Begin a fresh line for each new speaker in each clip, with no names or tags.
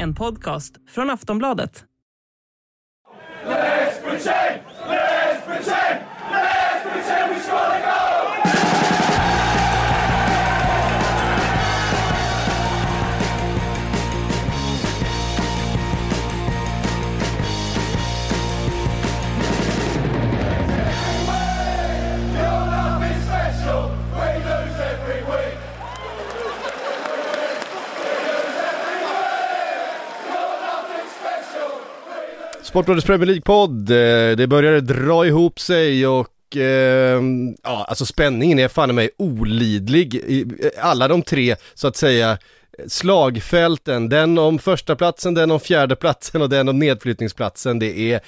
En podcast från Aftonbladet.
Let's pretend! Let's pretend!
Sportrådets Premier League-podd, eh, det började dra ihop sig och eh, ja, alltså spänningen är fan i mig olidlig. I, eh, alla de tre, så att säga, slagfälten, den om första platsen, den om fjärde platsen och den om nedflyttningsplatsen, det är... Eh,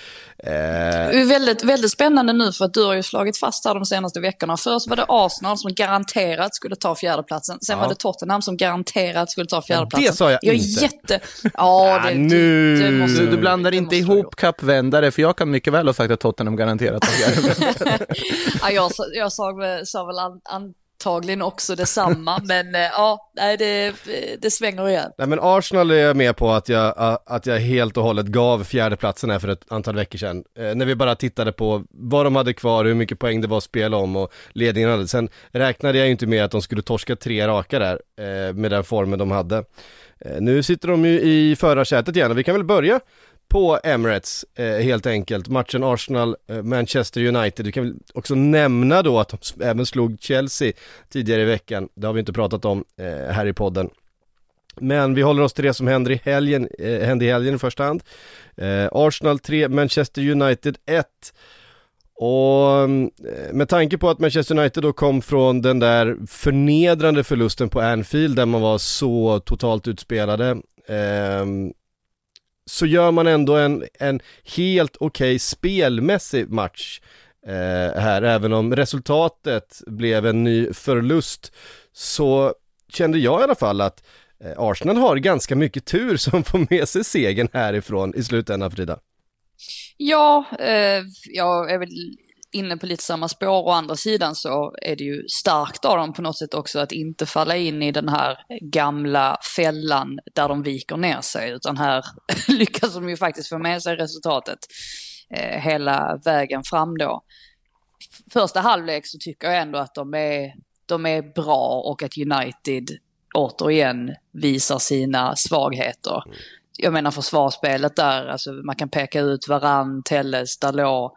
Det är väldigt, väldigt spännande nu för att du har ju slagit fast här de senaste veckorna. Först var det Arsenal som garanterat skulle ta fjärdeplatsen. Sen
Ja.
var det Tottenham som garanterat skulle ta fjärdeplatsen.
det sa jag
jag
inte.
Jätte... Ja, det,
nu-
det, det måste,
Du, du blandar
det
inte ihop kappvändare, för jag kan mycket väl ha sagt att Tottenham garanterat tar fjärde.
Ja, jag, sa- jag sa, sa väl an, antagligen också detsamma, men eh, ja, nej, det, det svänger igen.
Nej men Arsenal är jag med på att jag, att jag helt och hållet gav fjärdeplatsen här för ett antal veckor sedan. Eh, när vi bara tittade på vad de hade kvar, hur mycket poäng det var att spela om och ledningen hade. Sen räknade jag ju inte med att de skulle torska tre raka där eh, med den formen de hade. Nu sitter de ju i förarsätet igen och vi kan väl börja på Emirates eh, helt enkelt. Matchen Arsenal-Manchester United. Vi kan väl också nämna då att de även slog Chelsea tidigare i veckan. Det har vi inte pratat om eh, här i podden. Men vi håller oss till det som händer i helgen, eh, hände i helgen i första hand. Eh, Arsenal 3, Manchester United 1. Och mm, eh, med tanke på att Manchester United då kom från den där förnedrande förlusten på Anfield där man var så totalt utspelade. Ehm, så gör man ändå en, en helt okej spelmässig match eh, här, även om resultatet blev en ny förlust. Så kände jag i alla fall att Eh, Arsenal har ganska mycket tur som får med sig segern härifrån i slutändan Frida.
Ja, eh, jag är väl inne på lite samma spår. Å andra sidan så är det ju starkt av dem på något sätt också att inte falla in i den här gamla fällan där de viker ner sig. Utan här lyckas de ju faktiskt få med sig resultatet eh, hela vägen fram då. Första halvlek så tycker jag ändå att de är, de är bra och att United återigen visar sina svagheter jag menar försvarsspelet där, alltså man kan peka ut Varann, Telles, Dalot.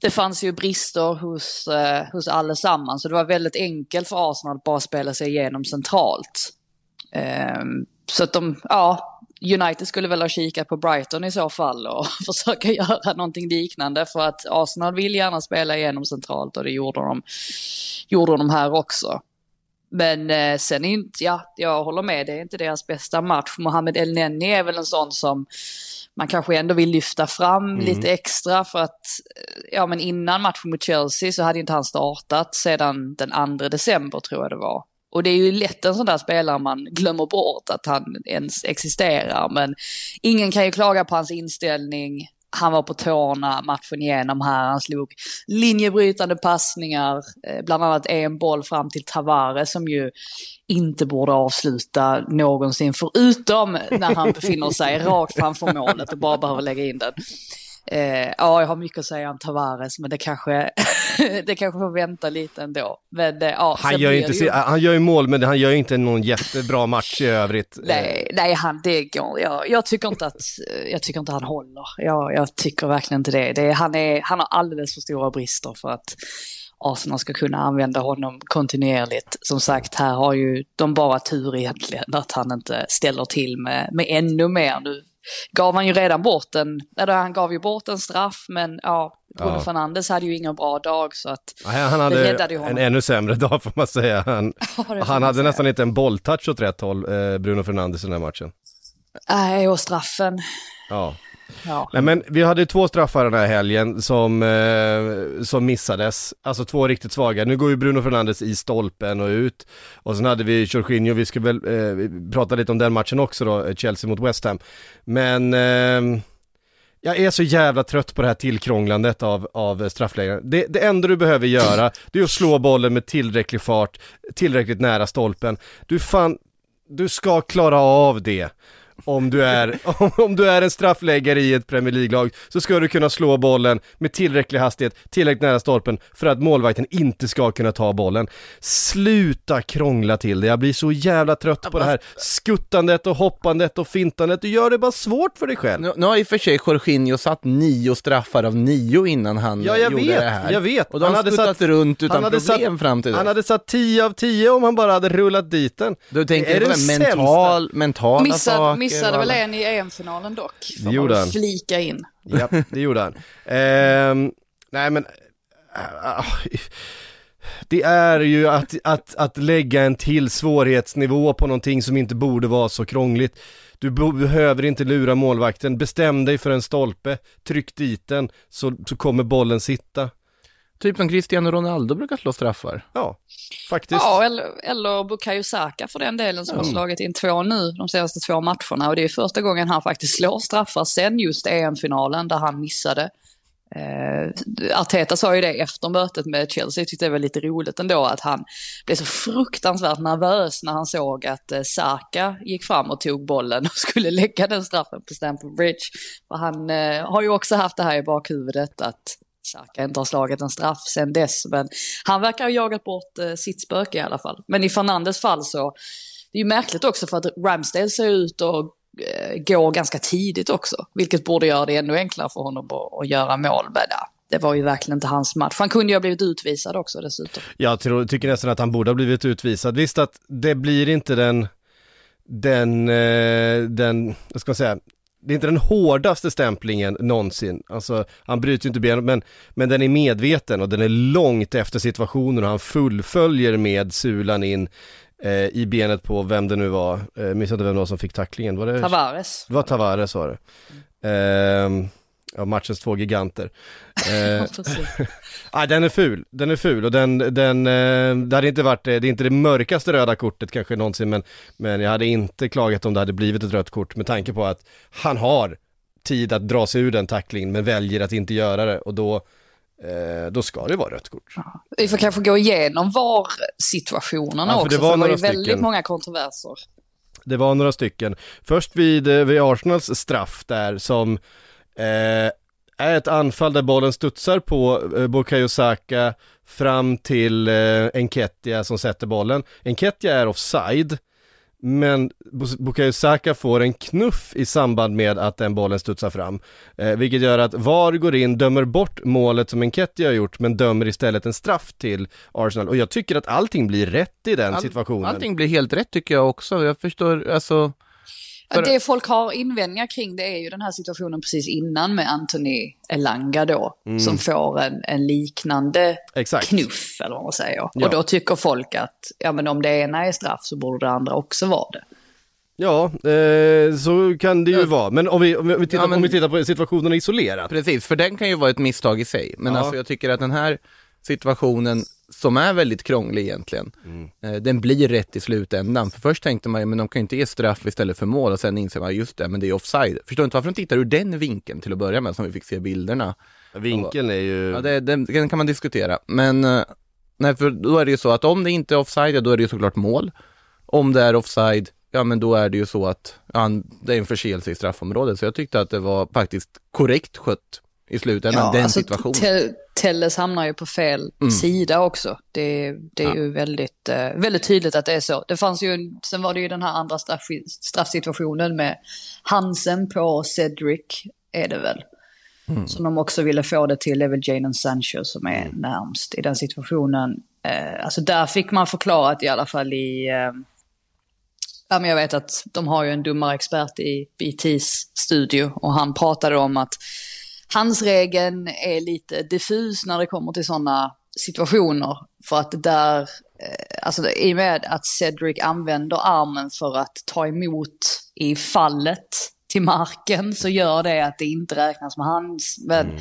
Det fanns ju brister hos, eh, hos allesammans, så det var väldigt enkelt för Arsenal att bara spela sig igenom centralt. Eh, så att de, ja, United skulle väl ha kikat på Brighton i så fall och försöka göra någonting liknande för att Arsenal vill gärna spela igenom centralt och det gjorde de, gjorde de här också. Men eh, sen inte, ja, jag håller med, det är inte deras bästa match. Mohamed El Neni är väl en sån som man kanske ändå vill lyfta fram lite extra för att, eh, ja men innan matchen mot Chelsea så hade inte han startat sedan den 2 december tror jag det var. Och det är ju lätt en sån där spelare man glömmer bort att han ens existerar. Men ingen kan ju klaga på hans inställning. Han var på tårna matchen igenom här. Han slog linjebrytande passningar, eh, bland annat en boll fram till Tavares som ju inte borde avsluta någonsin, förutom när han befinner sig rakt framför målet och bara behöver lägga in den. Eh, ja, jag har mycket att säga om Tavares, men det kanske, det kanske får vänta lite ändå. Men, eh, ja,
Han gör, ju inte,
det
si- han gör ju mål, men han gör ju inte någon jättebra match i övrigt.
Nej, nej han, det går. Jag, jag, tycker inte att, jag tycker inte han håller. Jag, jag tycker verkligen inte det. det han, är, han har alldeles för stora brister för att Arsenal ska kunna använda honom kontinuerligt. Som sagt, här har ju de bara tur egentligen att han inte ställer till med, med ännu mer. Nu gav han ju redan bort en, eller han gav ju bort en straff, men ja, Bruno
Ja.
Fernandes hade ju ingen bra dag så att
Nej, han hade en ännu sämre dag får man säga. Han,
Ja,
han
man
hade
säga.
nästan inte en bolltouch åt rätt håll, eh, Bruno Fernandes i den här matchen.
Nej, och straffen.
Ja.
Ja.
Nej men vi hade två straffar den här helgen som, eh, som missades, alltså två riktigt svaga. Nu går ju Bruno Fernandes i stolpen och ut. Och sen hade vi Jorginho, vi ska väl eh, prata lite om den matchen också då, Chelsea mot West Ham. Men eh, jag är så jävla trött på det här tillkrånglandet av, av straffläggaren. Det, det enda du behöver göra, det är att slå bollen med tillräcklig fart, tillräckligt nära stolpen. Du fan, du ska klara av det. Om du, är, om, om du är en straffläggare i ett Premier League-lag så ska du kunna slå bollen med tillräcklig hastighet, tillräckligt nära stolpen för att målvakten inte ska kunna ta bollen. Sluta krångla till det, jag blir så jävla trött på det här skuttandet och hoppandet och fintandet. Du gör det bara svårt för dig själv.
Nu, nu har i och för sig Jorginho satt nio straffar av nio innan han
Ja,
eh, gjorde
vet,
det här.
jag vet.
Och de har skuttat runt utan
han hade
problem
satt,
fram till
Han
det.
hade satt 10 av 10 om han bara hade rullat dit den.
Du tänker
är
på
det
det
sämsta.
mental, mentala saker.
Missade väl en i EM-finalen dock.
Det gjorde han.
Flika in.
Ja, det gjorde han. Ehm, nej men, ah, det är ju att, att, att lägga en till svårighetsnivå på någonting som inte borde vara så krångligt. Du be- behöver inte lura målvakten, bestäm dig för en stolpe, tryck dit den, så, så kommer bollen sitta.
Typ som Cristiano Ronaldo brukar slå straffar.
Ja, faktiskt.
Ja, eller, eller Bukayo Saka för den delen som har slagit in två nu de senaste två matcherna. Och det är första gången han faktiskt slår straffar sen just EM-finalen där han missade. Eh, Arteta sa ju det efter mötet med Chelsea, jag tyckte det var lite roligt ändå att han blev så fruktansvärt nervös när han såg att eh, Saka gick fram och tog bollen och skulle lägga den straffen på Stamford Bridge. För han eh, har ju också haft det här i bakhuvudet att Saka inte har slagit en straff sen dess, men han verkar ha jagat bort eh, sitt spöke i alla fall. Men i Fernandes fall så, det är ju märkligt också för att Ramsdale ser ut och eh, går ganska tidigt också, vilket borde göra det ännu enklare för honom att, att göra mål. Men ja, det var ju verkligen inte hans match. Han kunde ju ha blivit utvisad också dessutom.
Jag tror, tycker nästan att han borde ha blivit utvisad. Visst att det blir inte den, den, eh, den, vad ska man säga, det är inte den hårdaste stämplingen någonsin. Alltså, han bryter ju inte benet, men, men den är medveten och den är långt efter situationen och han fullföljer med sulan in eh, i benet på vem det nu var. Eh, minns inte vem det var som fick tacklingen. Var det,
Tavares.
det var Tavares var det. Ehm, ja, matchens två giganter. Eh, den är ful. Den är ful och den, den, eh, det hade inte varit, det det är inte det mörkaste röda kortet kanske någonsin, men, men jag hade inte klagat om det hade blivit ett rött kort med tanke på att han har tid att dra sig ur den tacklingen, men väljer att inte göra det och då, eh, då ska det vara rött kort.
Vi får kanske gå igenom VAR-situationerna
Ja, för det
också,
var
för det var ju väldigt
stycken.
många kontroverser.
Det var några stycken. Först vid, eh, vid Arsenals straff där som eh, är ett anfall där bollen studsar på eh, Bukayo Saka fram till eh, Enketia som sätter bollen. Enketia är offside, men Bukayo Saka får en knuff i samband med att den bollen studsar fram. Eh, vilket gör att VAR går in, dömer bort målet som Enketia har gjort, men dömer istället en straff till Arsenal. Och jag tycker att allting blir rätt i den
All-
situationen.
Allting blir helt rätt tycker jag också. Jag förstår, alltså, För-
Det folk har invändningar kring det är ju den här situationen precis innan med Anthony Elanga då,
Mm.
som får en, en liknande
Exakt.
knuff eller vad man säger.
Ja.
Och då tycker folk att ja, men om det ena är straff så borde det andra också vara det.
Ja, eh, så kan det ju vara. Men om vi, om vi, tittar,
Ja, men-
om vi tittar på situationen isolerat.
precis, för den kan ju vara ett misstag i sig. Men
Ja.
alltså jag tycker att den här situationen, som är väldigt krånglig egentligen, eh, den blir rätt i slutändan. För först tänkte man men de kan ju inte ge straff istället för mål och sen inser man, just det, men det är offside. Förstår inte varför de tittar ur den vinkeln till att börja med, som vi fick se bilderna.
Vinkeln är ju...
Ja, det, den, den kan man diskutera. Men, eh, nej, för då är det ju så att om det inte är offside, ja, då är det ju såklart mål. Om det är offside, ja men då är det ju så att ja, det är en förseelse i straffområdet. Så jag tyckte att det var faktiskt korrekt skött i slutändan, den
alltså,
situationen.
Te- Telles hamnar ju på fel
Mm.
sida också. Det, det är
Ja.
ju väldigt, eh, väldigt tydligt att det är så. Det fanns ju, en- sen var det ju den här andra straff, straffsituationen med Hansen på Cedric, är det väl.
Mm.
Som de också ville få det till, det är väl Jadon Sancho som är närmst i den situationen. Eh, alltså där fick man förklarat i alla fall i... Eh, ja, men jag vet att de har ju en domarexpert i BTs studio och han pratade om att hans regeln är lite diffus när det kommer till sådana situationer. För att där, eh, alltså i och med att Cedric använder armen för att ta emot i fallet till marken så gör det att det inte räknas med hans. Men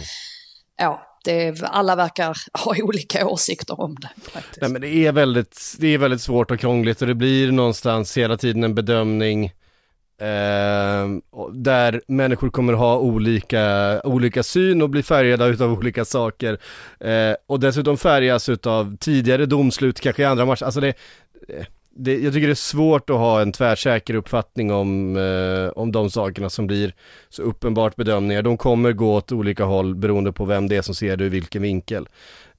ja, det alla verkar ha olika åsikter om det. Faktiskt.
Nej men det är väldigt, det är väldigt svårt och krångligt och det blir någonstans hela tiden en bedömning eh, där människor kommer ha olika, olika syn och bli färgade utav olika saker. Eh, och dessutom färgas utav tidigare domslut, kanske i andra matcher. Alltså det, eh, det, jag tycker det är svårt att ha en tvärsäker uppfattning om, eh, om de sakerna som blir så uppenbart bedömningar. De kommer gå åt olika håll beroende på vem det är som ser det ur vilken vinkel.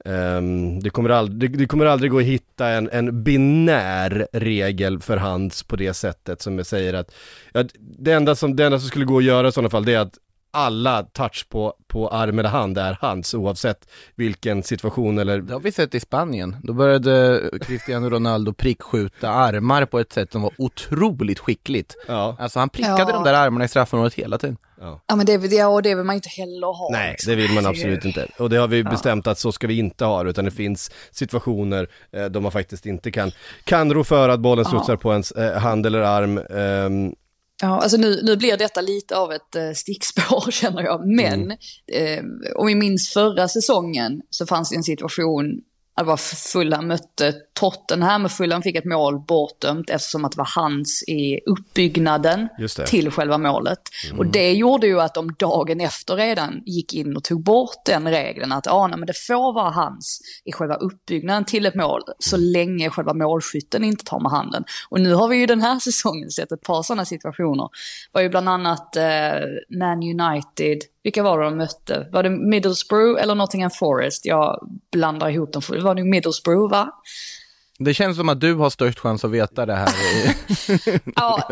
Ehm, det, kommer aldrig, det, det kommer aldrig gå att hitta en, en binär regel för hands på det sättet som jag säger att ja, det, enda som, det enda som skulle gå att göra i sådana fall det är att alla touch på, på arm eller hand är hands oavsett vilken situation eller
Det har vi sett i Spanien. Då började Cristiano Ronaldo prickskjuta armar på ett sätt som var otroligt skickligt.
ja,
Alltså han prickade
Ja.
de där armarna i straffområdet hela tiden.
Ja.
Ja men det, det, och det vill man inte heller ha.
Nej,
liksom.
det vill man absolut inte. Och det har vi bestämt att så ska vi inte ha det, utan det finns situationer eh, då man faktiskt inte kan, kan rå för att bollen studsar på ens eh, hand eller arm. Ehm,
Ja, alltså nu, nu blir detta lite av ett eh, stickspår känner jag. Men eh, om vi minns förra säsongen så fanns det en situation det var Fulham mötte Tottenham och Fulham fick ett mål bortdömt eftersom att det var hans i uppbyggnaden till själva målet. Och det gjorde ju att de dagen efter redan gick in och tog bort den regeln att ah, nej, men det får vara hans i själva uppbyggnaden till ett mål så länge själva målskytten inte tar med handen. Och nu har vi ju den här säsongen sett ett par sådana situationer. Det var ju bland annat eh, Man United, vilka var det de mötte? Var det Middlesbrough eller Nottingham Forest? Jag blandar ihop dem, det var nog Middlesbrough va?
Det känns som att du har störst chans att veta det här. i-
Ja,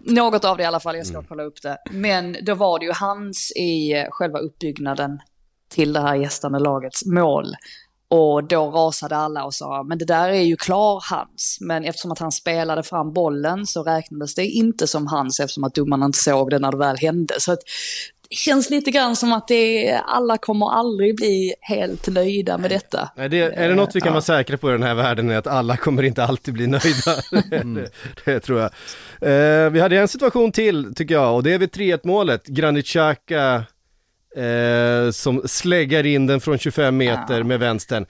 något av det i alla fall, jag ska kolla upp det. Men då var det ju hans i själva uppbyggnaden till det här gästande lagets mål. Och då rasade alla och sa, men det där är ju klar hans. Men eftersom att han spelade fram bollen så räknades det inte som hans eftersom att domarna inte såg det när det väl hände. Så att känns lite grann som att det, alla kommer aldrig bli helt nöjda med detta.
Nej, det, är det något vi kan vara säkra på i den här världen är att alla kommer inte alltid bli nöjda. det, det tror jag. Eh, vi hade en situation till tycker jag och det är vid 3-1 målet. Granit Xhaka eh, som släggar in den från 25 meter med vänstern.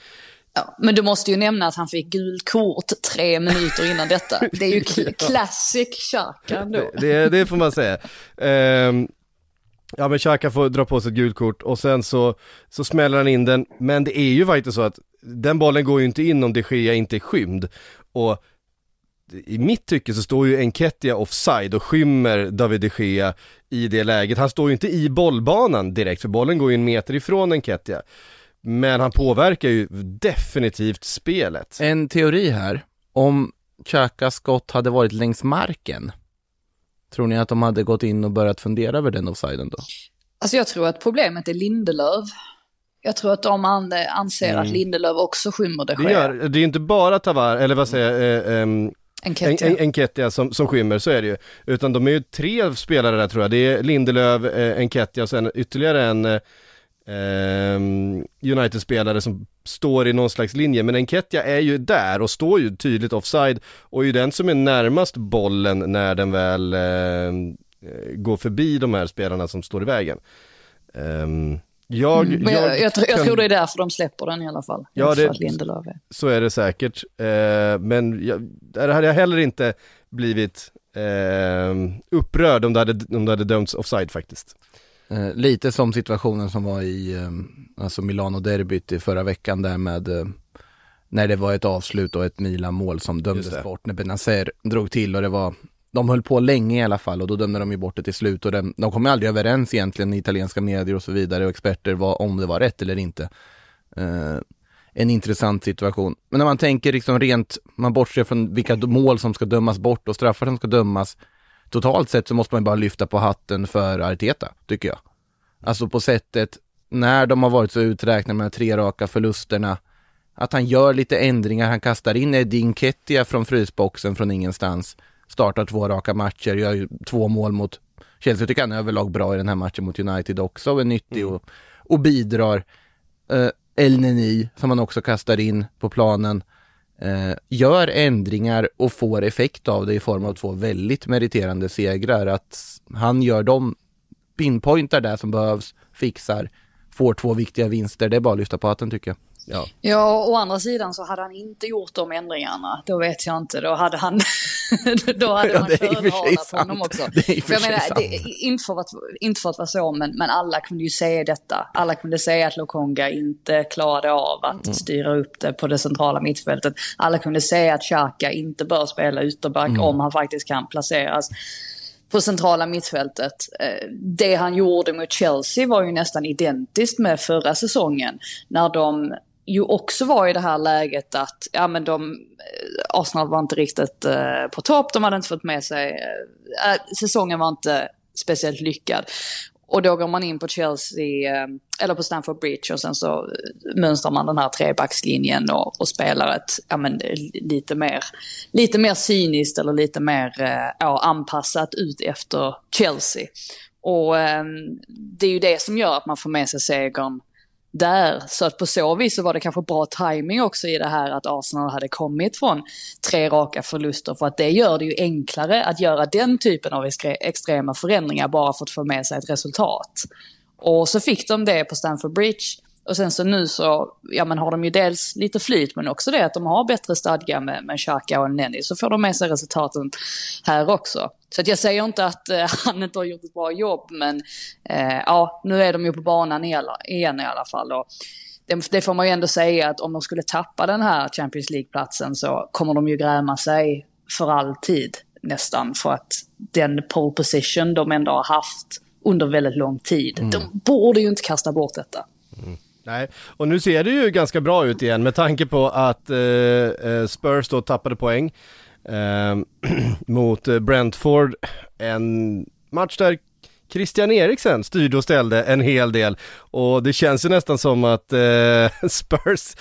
Ja, men du måste ju nämna att han fick gult kort tre minuter innan detta. Det är ju classic Xhaka ändå.
Det, det får man säga. Ehm, ja men Xhaka får dra på sig ett gult kort och sen så, så smäller han in den. Men det är ju faktiskt så att den bollen går ju inte in om de Gea inte är skymd. Och i mitt tycke så står ju Enketia offside och skymmer David de Gea i det läget. Han står ju inte i bollbanan direkt för bollen går ju en meter ifrån Enketia. Men han påverkar ju definitivt spelet.
En teori här. Om Xhakas skott hade varit längs marken, tror ni att de hade gått in och börjat fundera över den offsiden då?
Alltså jag tror att problemet är Lindelöf. Jag tror att de an- anser att Lindelöf också skymmer det
Det, gör, det är ju inte bara Tavar, eller vad säger jag, eh, En-
Enketia.
En- Enketia som, som skymmer, så är det ju. Utan de är ju tre spelare där tror jag. Det är Lindelöf, eh, Enketia och sen ytterligare en eh, United-spelare som står i någon slags linje. Men Enketia är ju där och står ju tydligt offside och är ju den som är närmast bollen när den väl ehm, eh, går förbi de här spelarna som står i vägen. Ehm, jag,
Men jag, jag, tror, jag
kan-
tror det är därför de släpper den i alla fall.
Ja, det-
är.
så är det säkert. Eh, men jag, där hade jag heller inte blivit eh, upprörd om det, hade, om det hade dömts offside faktiskt.
Eh, lite som situationen som var i eh, alltså Milano-derbyt i förra veckan där med eh, när det var ett avslut och ett Milan-mål som dömdes bort när Benazer drog till och det var de höll på länge i alla fall och då dömde de ju bort det till slut och de, de kom aldrig överens egentligen i italienska medier och så vidare och experter var, om det var rätt eller inte. Uh, en intressant situation. Men när man tänker liksom rent, man bortser från vilka mål som ska dömas bort och straffar som ska dömas. Totalt sett så måste man bara lyfta på hatten för Arteta, tycker jag. Alltså på sättet, när de har varit så uträknade med de tre raka förlusterna, att han gör lite ändringar, han kastar in Edin Kettia från frysboxen från ingenstans, startar två raka matcher, gör ju två mål mot Chelsea, tycker han är överlag bra i den här matchen mot United också, och är nyttig mm. och, och bidrar. Uh, El Neni, som han också kastar in på planen, eh, gör ändringar och får effekt av det i form av två väldigt meriterande segrar. Att han gör dem, pinpointar där som behövs, fixar, får två viktiga vinster, det är bara att lyfta på hatten tycker jag.
Ja. ja, å andra sidan så hade han inte gjort de ändringarna, då vet jag inte, då hade han, då hade man ja, förhalat honom också. Det är för jag menar, det, inte, för att, inte för att vara så, men, men alla kunde ju säga detta. Alla kunde säga att Lokonga inte klarade av att mm. styra upp det på det centrala mittfältet. Alla kunde säga att Xhaka inte bör spela ytterback mm. om han faktiskt kan placeras på centrala mittfältet. Eh, det han gjorde mot Chelsea var ju nästan identiskt med förra säsongen. När de ju också var i det här läget att ja, men de, eh, Arsenal var inte riktigt eh, på topp, de hade inte fått med sig, eh, eh, säsongen var inte speciellt lyckad. Och då går man in på Chelsea, eh, eller på Stamford Bridge och sen så eh, mönstrar man den här trebackslinjen och, och spelar ett, ja men lite mer, lite mer cyniskt eller lite mer ja, anpassat ut efter Chelsea. Och eh, det är ju det som gör att man får med sig segern där. Så att på så vis så var det kanske bra timing också i det här att Arsenal hade kommit från tre raka förluster. För att det gör det ju enklare att göra den typen av extrema förändringar bara för att få med sig ett resultat. Och så fick de det på Stamford Bridge. Och sen så nu så, ja men har de ju dels lite flyt men också det att de har bättre stadga med, med Xhaka och Nenny så får de med sig resultaten här också. Så att jag säger inte att eh, han inte har gjort ett bra jobb men eh, ja, nu är de ju på banan igen i alla fall. Och det, det, får man ju ändå säga att om de skulle tappa den här Champions League-platsen så kommer de ju gräma sig för alltid nästan för att den pole position de ändå har haft under väldigt lång tid, mm. de borde ju inte kasta bort detta.
Mm. Nej, och nu ser det ju ganska bra ut igen med tanke på att eh, eh Spurs då tappade poäng ehm, eh, mot Brentford. En match där Christian Eriksen styrde och ställde en hel del. Och det känns ju nästan som att eh, Spurs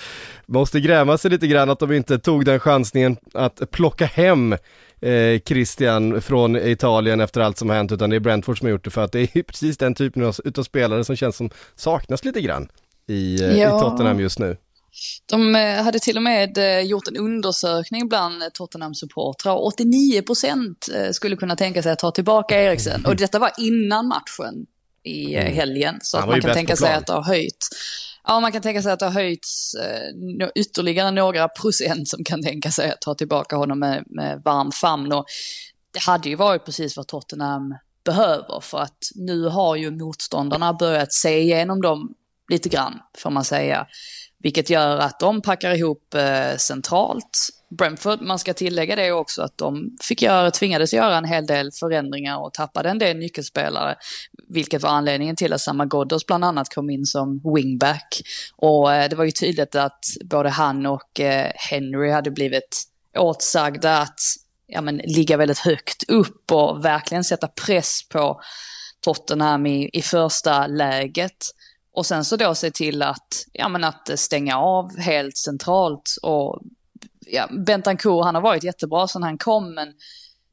måste gräma sig lite grann att de inte tog den chansningen att plocka hem eh, Christian från Italien efter allt som har hänt utan det är Brentford som har gjort det för att det är precis den typen av, utav spelare som känns som saknas lite grann i, eh, ja. i Tottenham just nu.
De eh, hade till och med eh, gjort en undersökning bland Tottenham-supportrar. 89 procent skulle kunna tänka sig att ta tillbaka Eriksen. Och detta var innan matchen i mm. helgen. Så att man kan tänka sig att det har höjt. Ja, man kan tänka sig att det har höjts ytterligare några procent som kan tänka sig att ta tillbaka honom med, med varm famn. Och det hade ju varit precis vad Tottenham behöver för att nu har ju motståndarna börjat se igenom dem lite grann, får man säga. Vilket gör att de packar ihop eh, centralt. Brentford, man ska tillägga det också, att de fick göra, tvingades göra en hel del förändringar och tappade en del nyckelspelare. Vilket var anledningen till att Samma Ghoddos bland annat kom in som wingback. Och eh, det var ju tydligt att både han och eh, Henry hade blivit åtsagda att ja, men, ligga väldigt högt upp och verkligen sätta press på Tottenham i, i första läget. Och sen så då se till att, ja, men att stänga av helt centralt. Och ja, Bentancourt, han har varit jättebra sedan han kom, men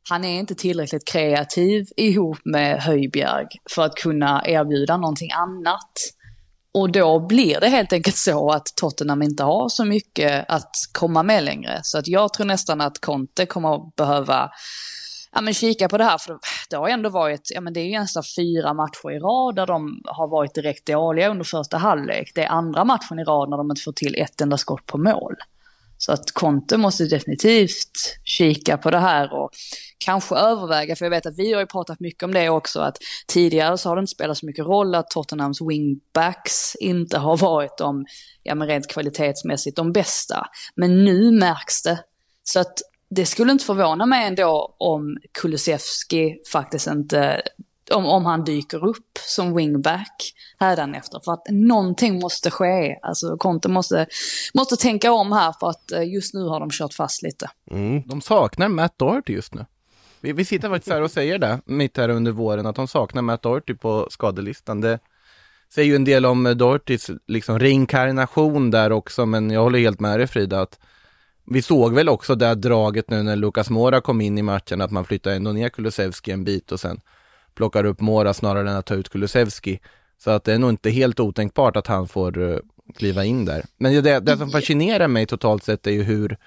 han är inte tillräckligt kreativ ihop med Höjbjerg för att kunna erbjuda någonting annat. Och då blir det helt enkelt så att Tottenham inte har så mycket att komma med längre. Så att jag tror nästan att Conte kommer att behöva ja, men kika på det här, för det har ändå varit, ja men det är ju nästan fyra matcher i rad där de har varit direkt dåliga under första halvlek. Det är andra matchen i rad när de inte får till ett enda skott på mål. Så att Conte måste definitivt kika på det här och kanske överväga, för jag vet att vi har ju pratat mycket om det också, att tidigare så har det inte spelat så mycket roll att Tottenhams wingbacks inte har varit de, ja men rent kvalitetsmässigt, de bästa. Men nu märks det. Så att det skulle inte förvåna mig ändå om Kulusevski faktiskt inte, om, om han dyker upp som wingback hädanefter. För att någonting måste ske. Alltså Conte måste, måste tänka om här för att eh, just nu har de kört fast lite.
De saknar Matt Doherty just nu. Vi, vi sitter faktiskt här och säger det mitt här under våren att de saknar Matt Doherty på skadelistan. Det säger ju en del om Dohertys liksom reinkarnation där också, men jag håller helt med dig Frida att vi såg väl också det här draget nu när Lukas Mora kom in i matchen, att man flyttar ändå ner Kulusevski en bit och sen plockar upp Mora snarare än att ta ut Kulusevski. Så att det är nog inte helt otänkbart att han får eh, kliva in där. Men det, det som fascinerar mig totalt sett är ju hur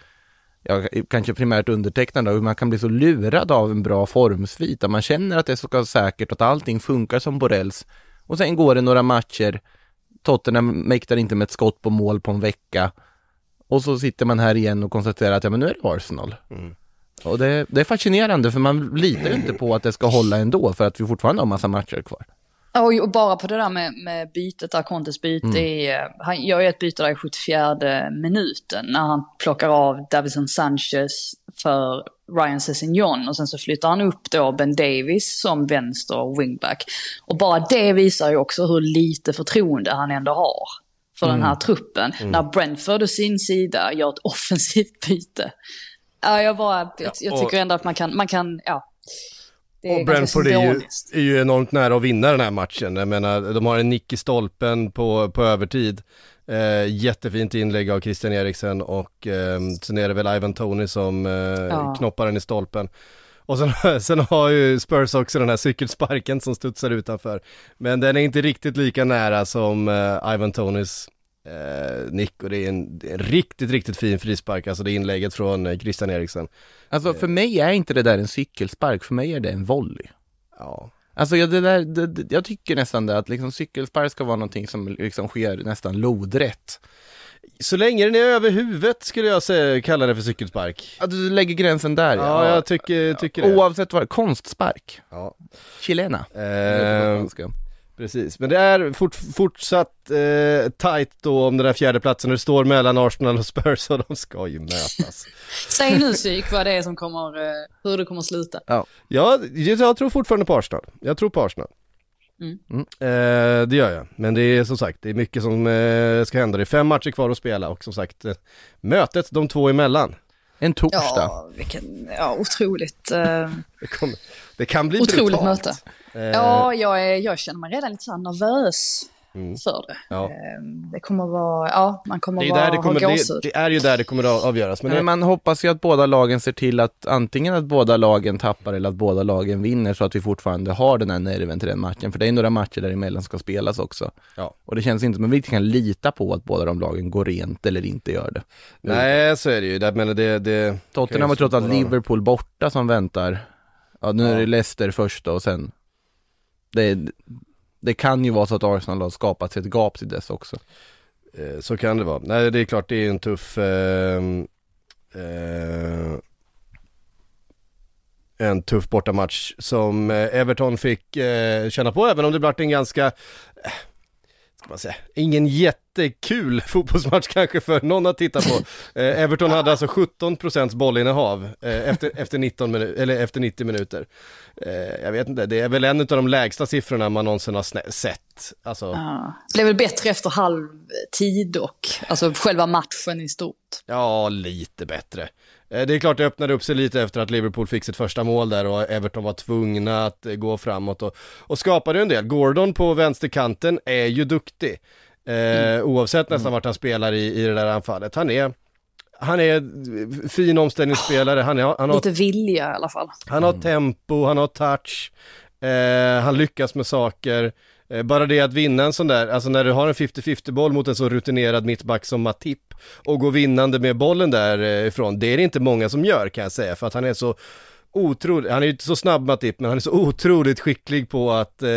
ja, kanske primärt undertecknad, hur man kan bli så lurad av en bra formsvit. Att man känner att det är så säkert att allting funkar som Borrells. Och sen går det några matcher, Tottenham mäktar inte med ett skott på mål på en vecka. Och så sitter man här igen och konstaterar att ja, men nu är det Arsenal. Och det, det är fascinerande för man litar ju inte på att det ska hålla ändå för att vi fortfarande har massa matcher kvar.
Ja, Och bara på det där med, med bytet, där Contes byte, är, han gör ju ett byte där i 74 minuten när han plockar av Davison Sanchez för Ryan Sessignon och sen så flyttar han upp då Ben Davis som vänster wingback. Och bara det visar ju också hur lite förtroende han ändå har för den här truppen. När Brentford å sin sida gör ett offensivt byte. Ja, jag bara, jag, jag tycker ändå att man kan, man kan, ja.
Och Brentford är ju, är ju enormt nära att vinna den här matchen. Jag menar, de har en nick i stolpen på, på övertid. Eh, jättefint inlägg av Christian Eriksen och eh, sen är det väl Ivan Tony som eh,
Ja.
knoppar den i stolpen. Och sen, sen har ju Spurs också den här cykelsparken som studsar utanför. Men den är inte riktigt lika nära som eh, Ivan Tonys eh, nick och det är en, en riktigt, riktigt fin frispark, alltså det inlägget från eh, Christian Eriksen.
Alltså för mig är inte det där en cykelspark, för mig är det en volley.
Ja,
Alltså jag, det där, det, jag tycker nästan det att liksom cykelspark ska vara någonting som liksom sker nästan lodrätt.
Så länge den är över huvudet skulle jag säga, kalla det för cykelspark.
Att du lägger gränsen där
Ja, jag tycker, tycker det.
Oavsett vad, konstspark.
Ja.
Chilena.
Eh, precis, men det är fort, fortsatt eh, tight då om den där fjärde och det står mellan Arsenal och Spurs och de ska ju mötas.
Säg nu psyk vad det är som kommer, eh, hur det kommer sluta.
ja, jag tror fortfarande på Arsenal. Jag tror på Arsenal.
Mm.
Eh, det gör jag, men det är som sagt, det är mycket som eh, ska hända. Det är fem matcher kvar att spela och som sagt, eh, mötet de två emellan.
En torsdag.
Ja, vilken, ja otroligt, eh,
Det, kommer, det kan bli
otroligt
brutalt.
möte.
Eh,
Ja, jag, är, jag känner mig redan lite så nervös
Mm.
för det.
ja.
Eh, Det kommer vara, ja, man kommer
Det är,
vara,
där det, kommer,
ha
det, det är ju där det kommer att avgöras. Men
Men man hoppas ju att båda lagen ser till att antingen att båda lagen tappar eller att båda lagen vinner så att vi fortfarande har den här nerven till den matchen. För det är några matcher däremellan som ska spelas också.
Ja.
Och det känns inte som att vi kan lita på att båda de lagen går rent eller inte gör det.
nej, så är det ju. Det, men det, det,
Tottenham har allt
bara-
Liverpool borta som väntar. Ja, nu är
Ja.
det Leicester först då och sen det, det kan ju vara så att Arsenal har skapat sig ett gap till dess också.
Eh, så kan det vara. Nej det är klart det är en tuff eh, eh, En tuff bortamatch som eh, Everton fick eh, känna på även om det blev en ganska eh, man säga, ingen jättekul fotbollsmatch kanske för någon att titta på. Eh, Everton hade alltså 17% bollinnehav eh, efter, efter, 19 minu- eller efter 90 minuter. Eh, jag vet inte, det är väl en av de lägsta siffrorna man någonsin har snä- sett. Alltså,
Ja. Det blev väl bättre efter halvtid dock. Alltså själva matchen i stort.
Ja, lite bättre. Eh, Det är klart det öppnade upp sig lite efter att Liverpool fick sitt första mål där och Everton var tvungna att eh, gå framåt och, och skapade en del. Gordon på vänsterkanten är ju duktig. Eh, oavsett nästan vart han spelar i, i det där anfallet. Han är, han är eh, fin omställningsspelare, han, är, han, har,
Lite vilja i alla fall.
han har tempo, han har touch, eh, han lyckas med saker. Eh, bara det att vinna en sån där, alltså när du har en 50-50 boll mot en så rutinerad mittback som Matip och gå vinnande med bollen därifrån, det är det inte många som gör kan jag säga, för att han är så otroligt, han är ju inte så snabb Matip, men han är så otroligt skicklig på att eh,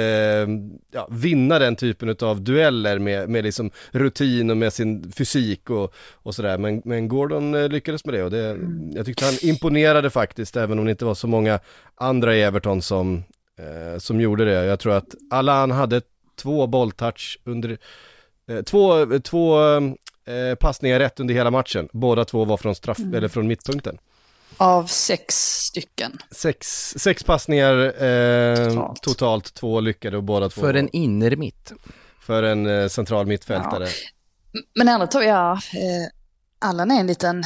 ja, vinna den typen av dueller med, med liksom rutin och med sin fysik och, och sådär. Men, men Gordon eh, lyckades med det och det, jag tyckte han imponerade faktiskt, även om det inte var så många andra i Everton som, eh, som gjorde det. Jag tror att Allan hade två bolltouch under, eh, två, två eh, passningar rätt under hela matchen. Båda två var från straff, eller från mittpunkten.
Av sex stycken.
Sex, sex passningar eh,
Totalt.
totalt. två lyckade och båda två
För en innermitt.
för en eh, central mittfältare.
Men ändå tror jag, eh, Allan är en liten,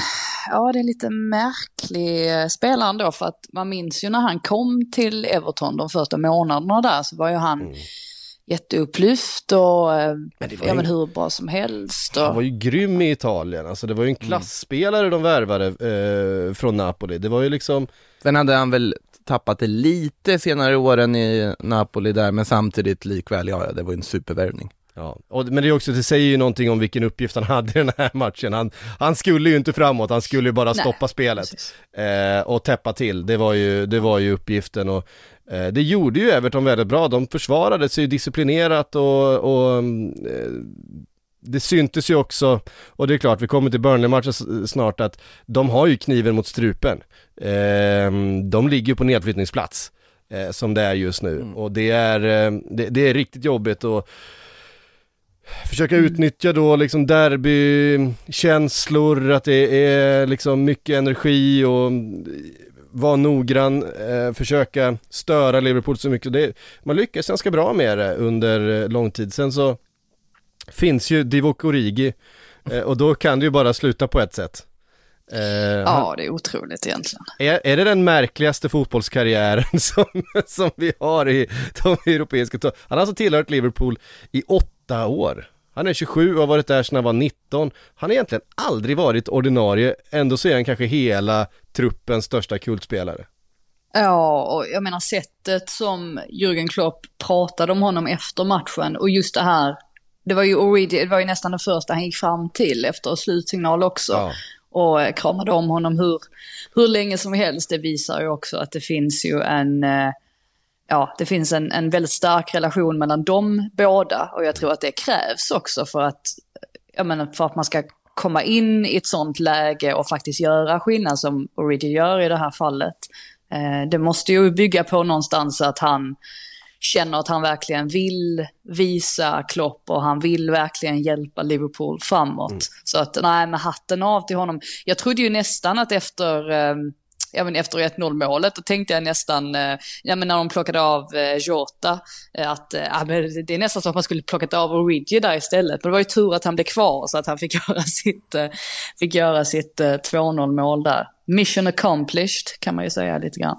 ja det är en lite märklig eh, spelare ändå för att man minns ju när han kom till Everton de första månaderna där så var ju han
Mm.
jätteupplyft och eh,
Men det var
ja,
ju-
men hur bra som helst.
Han
Och,
var ju grym i Italien, alltså det var ju en klassspelare de värvade eh, från Napoli. Det var ju liksom,
Sen hade han väl tappat det lite senare åren i Napoli där, men samtidigt likväl, ja det var ju en supervärvning.
Ja. Och, men det är också, det säger ju någonting om vilken uppgift han hade i den här matchen. Han, han skulle ju inte framåt, han skulle ju bara
Nej,
stoppa spelet.
precis.
eh, och täppa till. Det var ju, det var ju uppgiften och eh, det gjorde ju Everton väldigt bra. De försvarade sig disciplinerat och, och mm, eh, det syntes ju också, och det är klart, vi kommer till Burnley-matchen snart, att de har ju kniven mot strupen. Eh, de ligger på nedflyttningsplats, eh, som det är just nu. Och det är, eh, det, det är riktigt jobbigt och försöka utnyttja då liksom derbykänslor, att det är liksom mycket energi och vara noggrann, eh, försöka störa Liverpool så mycket. Det, man lyckas ganska bra med det under eh, lång tid. Sen så finns ju Divock Origi eh, och då kan det ju bara sluta på ett sätt. Eh,
ja, det är otroligt egentligen.
är, är det den märkligaste fotbollskarriären som, som vi har i de europeiska Han har alltså tillhört Liverpool i åtta år. Han är 27 och har varit där sedan han var 19. Han har egentligen aldrig varit ordinarie, ändå så är han kanske hela truppens största kultspelare.
Ja, och jag menar sättet som Jürgen Klopp pratade om honom efter matchen och just det här, det var ju Origi, det var ju nästan det första han gick fram till efter slutsignal också.
Ja.
Och kramade om honom hur, hur länge som helst. Det visar ju också att det finns ju en, eh, ja, det finns en, en väldigt stark relation mellan de båda. Och jag tror att det krävs också för att, jag menar, för att man ska komma in i ett sånt läge och faktiskt göra skillnad som Origi gör i det här fallet. Eh, det måste ju bygga på någonstans att han känner att han verkligen vill visa Klopp och han vill verkligen hjälpa Liverpool framåt. Så att nej, med hatten av till honom. Jag trodde ju nästan att efter eh, ja, men efter 1-0 målet, då tänkte jag nästan, eh, ja men när de plockade av eh, Jota, eh, att eh, ja, men det är nästan så att man skulle plockat av Origi där istället. Men det var ju tur att han blev kvar så att han fick göra sitt, fick göra sitt 2-0 mål där. Mission accomplished kan man ju säga lite grann.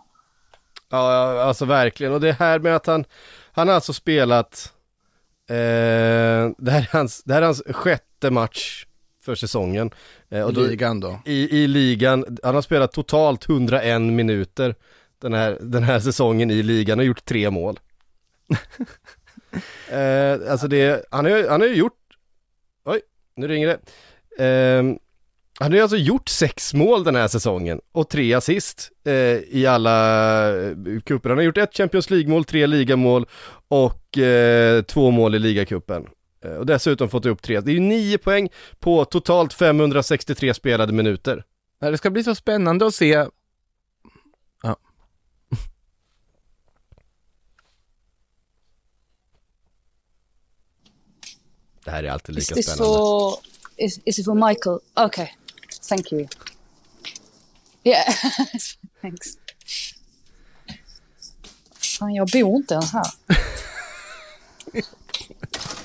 Ja, ja, alltså verkligen. Och det här med att han, han har alltså spelat, eh, det, här är hans, det här är hans sjätte match för säsongen. Eh, och då,
ligan då.
i, I ligan, han har spelat totalt 101 minuter den här, den här säsongen i ligan och gjort tre mål. eh, alltså det, han har ju han har gjort, oj, nu ringer det. Eh, han har ju alltså gjort sex mål den här säsongen och tre assist eh, i alla eh, cuper. Han har gjort ett Champions League-mål, tre ligamål och eh, två mål i ligacupen. Eh, och dessutom fått upp tre. Det är ju nio poäng på totalt 563 spelade minuter.
Det ska bli så spännande att se. Ja.
Det här är alltid
Is
lika
this
spännande.
for, is, is it for Michael? Okay, thank you. Yeah, thanks. Fan, jag bor inte ens här.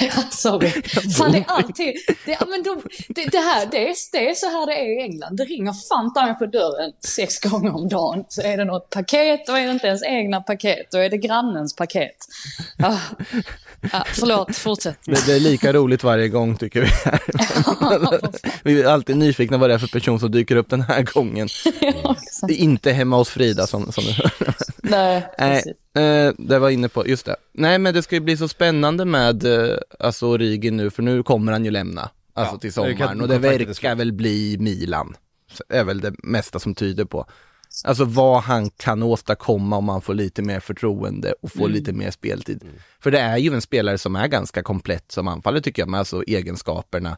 Ja, Sorry. Fan, det är alltid... Det, ja, men de, det, det, här, det, är, det är så här det är i England. Det ringer fan ta mig på dörren sex gånger om dagen. Så är det något paket, då är det inte ens egna paket. Då är det grannens paket. Ja. Ja, förlåt, fortsätt.
Det, det är lika roligt varje gång tycker vi. vi är alltid nyfikna vad det är för person som dyker upp den här gången.
Ja,
inte hemma hos Frida som, som
Nej,
Nej,
precis.
Eh, det var inne på, just det. Nej men det ska ju bli så spännande med eh, alltså Origi nu, för nu kommer han ju lämna. Alltså
Ja,
till
det
sommaren
kan-
och det
kontraktet är
verkar väl bli Milan. Så är väl det mesta som tyder på. Alltså vad han kan åstadkomma om han får lite mer förtroende och får lite mer speltid. För det är ju en spelare som är ganska komplett som anfaller tycker jag, med alltså egenskaperna.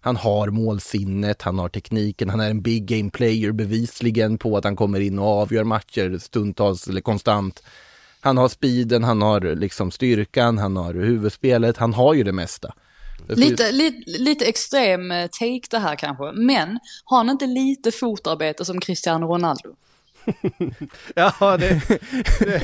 Han har målsinnet, han har tekniken, han är en big game player bevisligen på att han kommer in och avgör matcher stundtals eller konstant. Han har speeden, han har liksom styrkan, han har huvudspelet, han har ju det mesta.
Lite, lite, lite extrem eh, take det här kanske, men har han inte lite fotarbete som Cristiano Ronaldo?
Ja, det, det,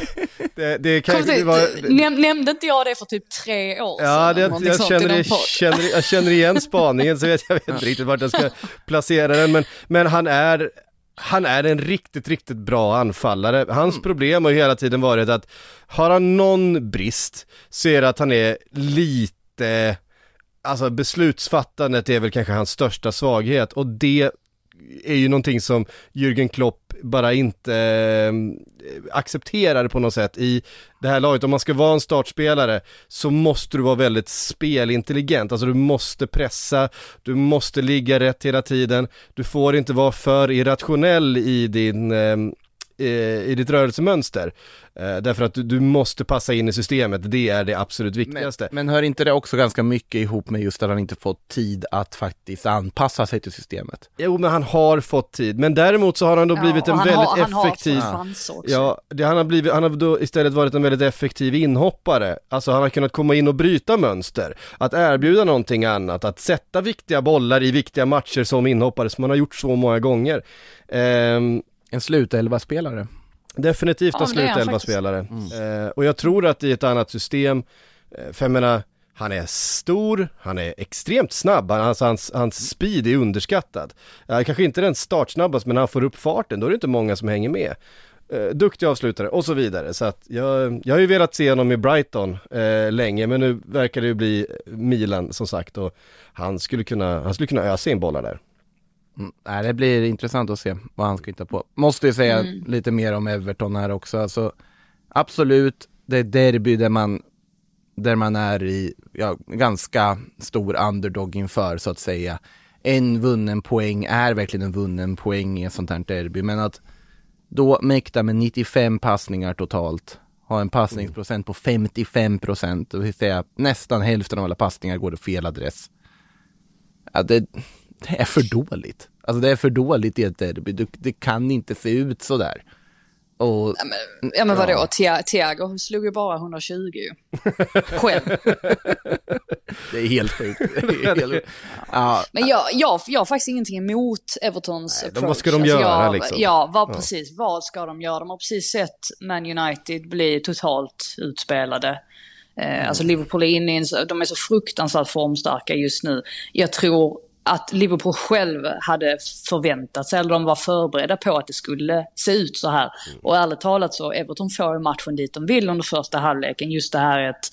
det, det kanske
till,
var...
näm, nämnde inte jag det för typ tre år
Ja,
sedan?
det,
Någonting
jag, känner, jag, känner, jag känner igen spaningen så vet jag vet inte riktigt vart jag ska placera den. Men, men han är, han är en riktigt, riktigt bra anfallare. Hans
Mm.
problem har ju hela tiden varit att har han någon brist så är det att han är lite, alltså beslutsfattandet är väl kanske hans största svaghet och det är ju någonting som Jürgen Klopp bara inte eh, det på något sätt i det här laget. Om man ska vara en startspelare så måste du vara väldigt spelintelligent, alltså du måste pressa, du måste ligga rätt hela tiden, du får inte vara för irrationell i din eh, i ditt rörelsemönster. Eh, därför att du, du måste passa in i systemet, det är det absolut
Men,
viktigaste.
men hör inte det också ganska mycket ihop med just att han inte fått tid att faktiskt anpassa sig till systemet?
Jo men han har fått tid, men däremot så har han då blivit
och
en
han
väldigt
har, han har
effektiv
också.
Ja, det, han, har blivit, han har då istället varit en väldigt effektiv inhoppare. Alltså han har kunnat komma in och bryta mönster, att erbjuda någonting annat, att sätta viktiga bollar i viktiga matcher som inhoppare som han har gjort så många gånger. Ehm,
En slutelva-spelare.
definitivt
Ja,
en
han
slutelva-spelare. Ehm, och jag tror att i ett annat system, eh, för jag menar, han är stor, han är extremt snabb, han, alltså hans, hans speed är underskattad. Uh, kanske inte den startsnabbast, men när han får upp farten, då är det inte många som hänger med. Uh, duktig avslutare och så vidare. Så att jag, jag har ju velat se honom i Brighton eh, länge, men nu verkar det ju bli Milan som sagt och han skulle kunna, han skulle kunna ösa in bollar där.
Mm. Nej, det blir intressant att se vad han ska hitta på. Måste ju säga lite mer om Everton här också. Alltså, absolut, det är derby där man, där man är i ja, ganska stor underdog inför så att säga. En vunnen poäng är verkligen en vunnen poäng i ett sånt här derby. Men att då mäkta med 95 passningar totalt, ha en passningsprocent på 55 procent, det vill säga nästan hälften av alla passningar går till fel adress. Ja, det, det är för dåligt. Alltså det är för dåligt i ett derby. Det, det kan inte se ut så där. Och,
Ja men vadå, Tia- Thiago slog ju bara 120 ju. Själv.
det är helt sjukt. Ja,
Men jag, jag, jag har faktiskt ingenting emot Evertons
Nej,
approach.
vad ska de
Alltså,
göra,
jag,
liksom?
Ja, vad, precis. Vad ska de göra? De har precis sett Man United bli totalt utspelade. Eh, Alltså Liverpool är inne i en, de är så fruktansvärt formstarka just nu. Jag tror att Liverpool själv hade förväntat sig, eller de var förberedda på att det skulle se ut så här. Och ärligt talat så, Everton får ju matchen dit de vill under första halvleken. Just det här att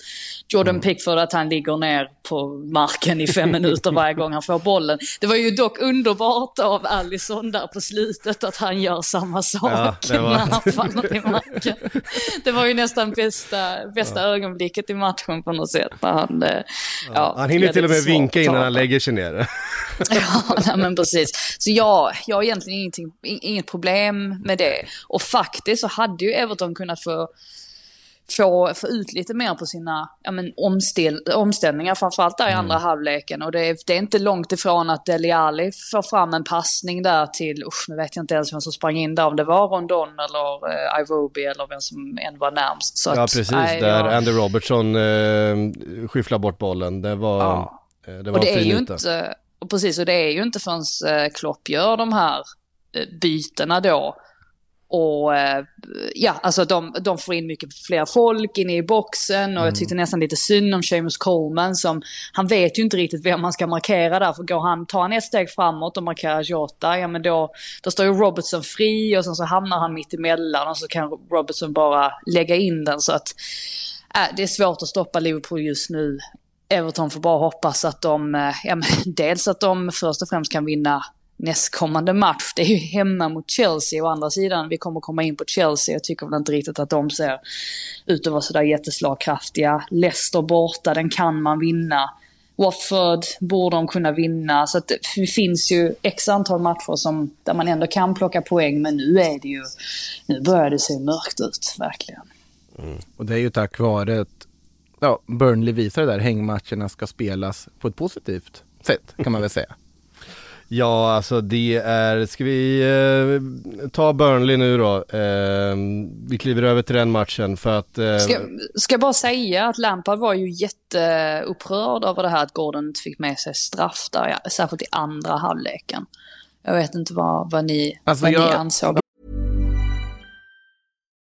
Jordan Pickford, att han ligger ner på marken i fem minuter varje gång han får bollen. Det var ju dock underbart av Alisson där på slutet att han gör samma sak
Ja, det var-
när han faller till marken. Det var ju nästan bästa, bästa ögonblicket i matchen på något sätt. När han, eh, ja,
Han hinner till och med vinka innan han lägger sig ner.
Ja, nej, men precis. Så jag, jag har egentligen ingenting, in- inget problem med det. Och faktiskt så hade ju Everton kunnat få, få, få ut lite mer på sina ja, men omställ, omställningar, framförallt där i andra halvleken. Och det är, det är inte långt ifrån att Dele Alli får fram en passning där till, usch, nu vet jag inte ens vem som sprang in där, om det var Rondon eller eh, Iwobi eller vem som än var närmst. Så
Ja
att,
precis,
nej,
där
jag-
Andy Robertson eh, skyfflar bort bollen. Det var,
Ja.
eh, det var
Och det är ju inte, och precis, och det är ju inte förrän eh, Klopp gör de här eh, bytena då. Och eh, ja, alltså de, de får in mycket fler folk inne i boxen och jag tyckte nästan lite synd om Seamus Coleman som, han vet ju inte riktigt vem man ska markera där. För går han, tar han ett steg framåt och markerar Jota, ja men då, då står ju Robertson fri och sen så hamnar han mitt emellan och så kan Robertson bara lägga in den så att äh, det är svårt att stoppa Liverpool just nu. Everton får bara hoppas att de, eh, ja, men dels att de först och främst kan vinna nästkommande match. Det är ju hemma mot Chelsea å andra sidan. Vi kommer komma in på Chelsea. Jag tycker väl inte riktigt att de ser ut att vara sådär jätteslagkraftiga. Leicester borta, den kan man vinna. Watford borde de kunna vinna. Så att det finns ju x antal matcher som, där man ändå kan plocka poäng. Men nu är det ju, nu börjar det se mörkt ut, verkligen. Mm.
och det är ju tack vare ja, Burnley visar det där, hängmatcherna ska spelas på ett positivt sätt kan man väl säga.
Ja, alltså det är, ska vi eh, ta Burnley nu då? Eh, vi kliver över till den matchen för att... Eh,
Ska, ska jag bara säga att Lampard var ju jätteupprörd över det här att Gordon inte fick med sig straff där, ja, särskilt i andra halvleken. Jag vet inte vad, vad ni,
Alltså,
vad
jag-
ni ansåg.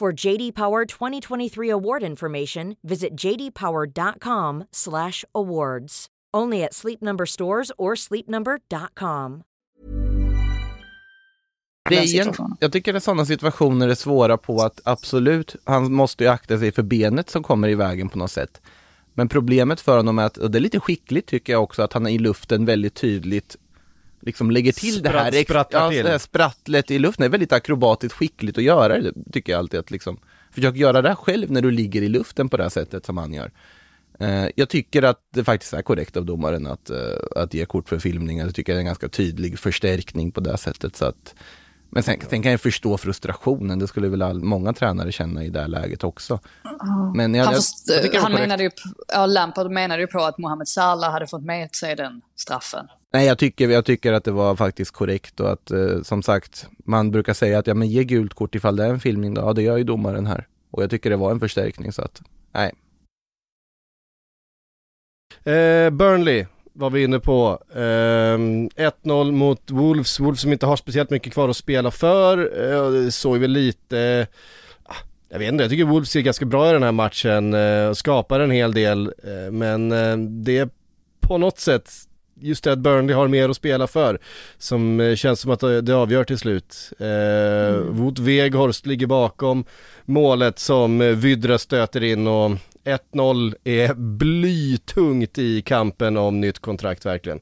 For JD Power 2023 award information, visit jdpower.com/awards. Only at Sleep Number stores or sleepnumber.com.
Det är igen, jag tycker att sådana situationer är svåra på att absolut, han måste ju akta sig för benet som kommer i vägen på något sätt. Men problemet för honom är att, och det är lite skickligt tycker jag också, att han i luften väldigt tydligt liksom lägger till det här,
Spratt-
ex- ja,
till.
det här sprattlet i luften. Det är väldigt akrobatiskt skickligt att göra det, tycker jag alltid att liksom, försök göra det här själv när du ligger i luften på det här sättet som han gör. Eh, jag tycker att det faktiskt är korrekt av domaren att, eh, att ge kort för filmningar. Jag tycker det är en ganska tydlig förstärkning på det här sättet. Så att, men sen, sen kan jag förstå frustrationen, det skulle väl all, många tränare känna i det här läget också. Men jag,
Han,
jag,
först,
jag var
han menade ju, ja, Lampard menade ju på att Mohamed Salah hade fått med sig den straffen.
Nej, jag tycker, jag tycker att det var faktiskt korrekt och att eh, som sagt, man brukar säga att ja men ge gult kort ifall det är en filmning då. Ja, det gör ju domaren här. Och jag tycker det var en förstärkning så att, nej.
Eh, Burnley var vi inne på. Eh, 1-0 mot Wolves, Wolves som inte har speciellt mycket kvar att spela för. Eh, såg väl lite, ah, jag vet inte, jag tycker Wolves ser ganska bra i den här matchen eh, och skapar en hel del. Eh, men eh, det är på något sätt just det att Burnley har mer att spela för som eh, känns som att det avgör till slut. Eh,
Mm.
Wout Weghorst ligger bakom målet som eh, Vydra stöter in och 1-0 är blytungt i kampen om nytt kontrakt verkligen.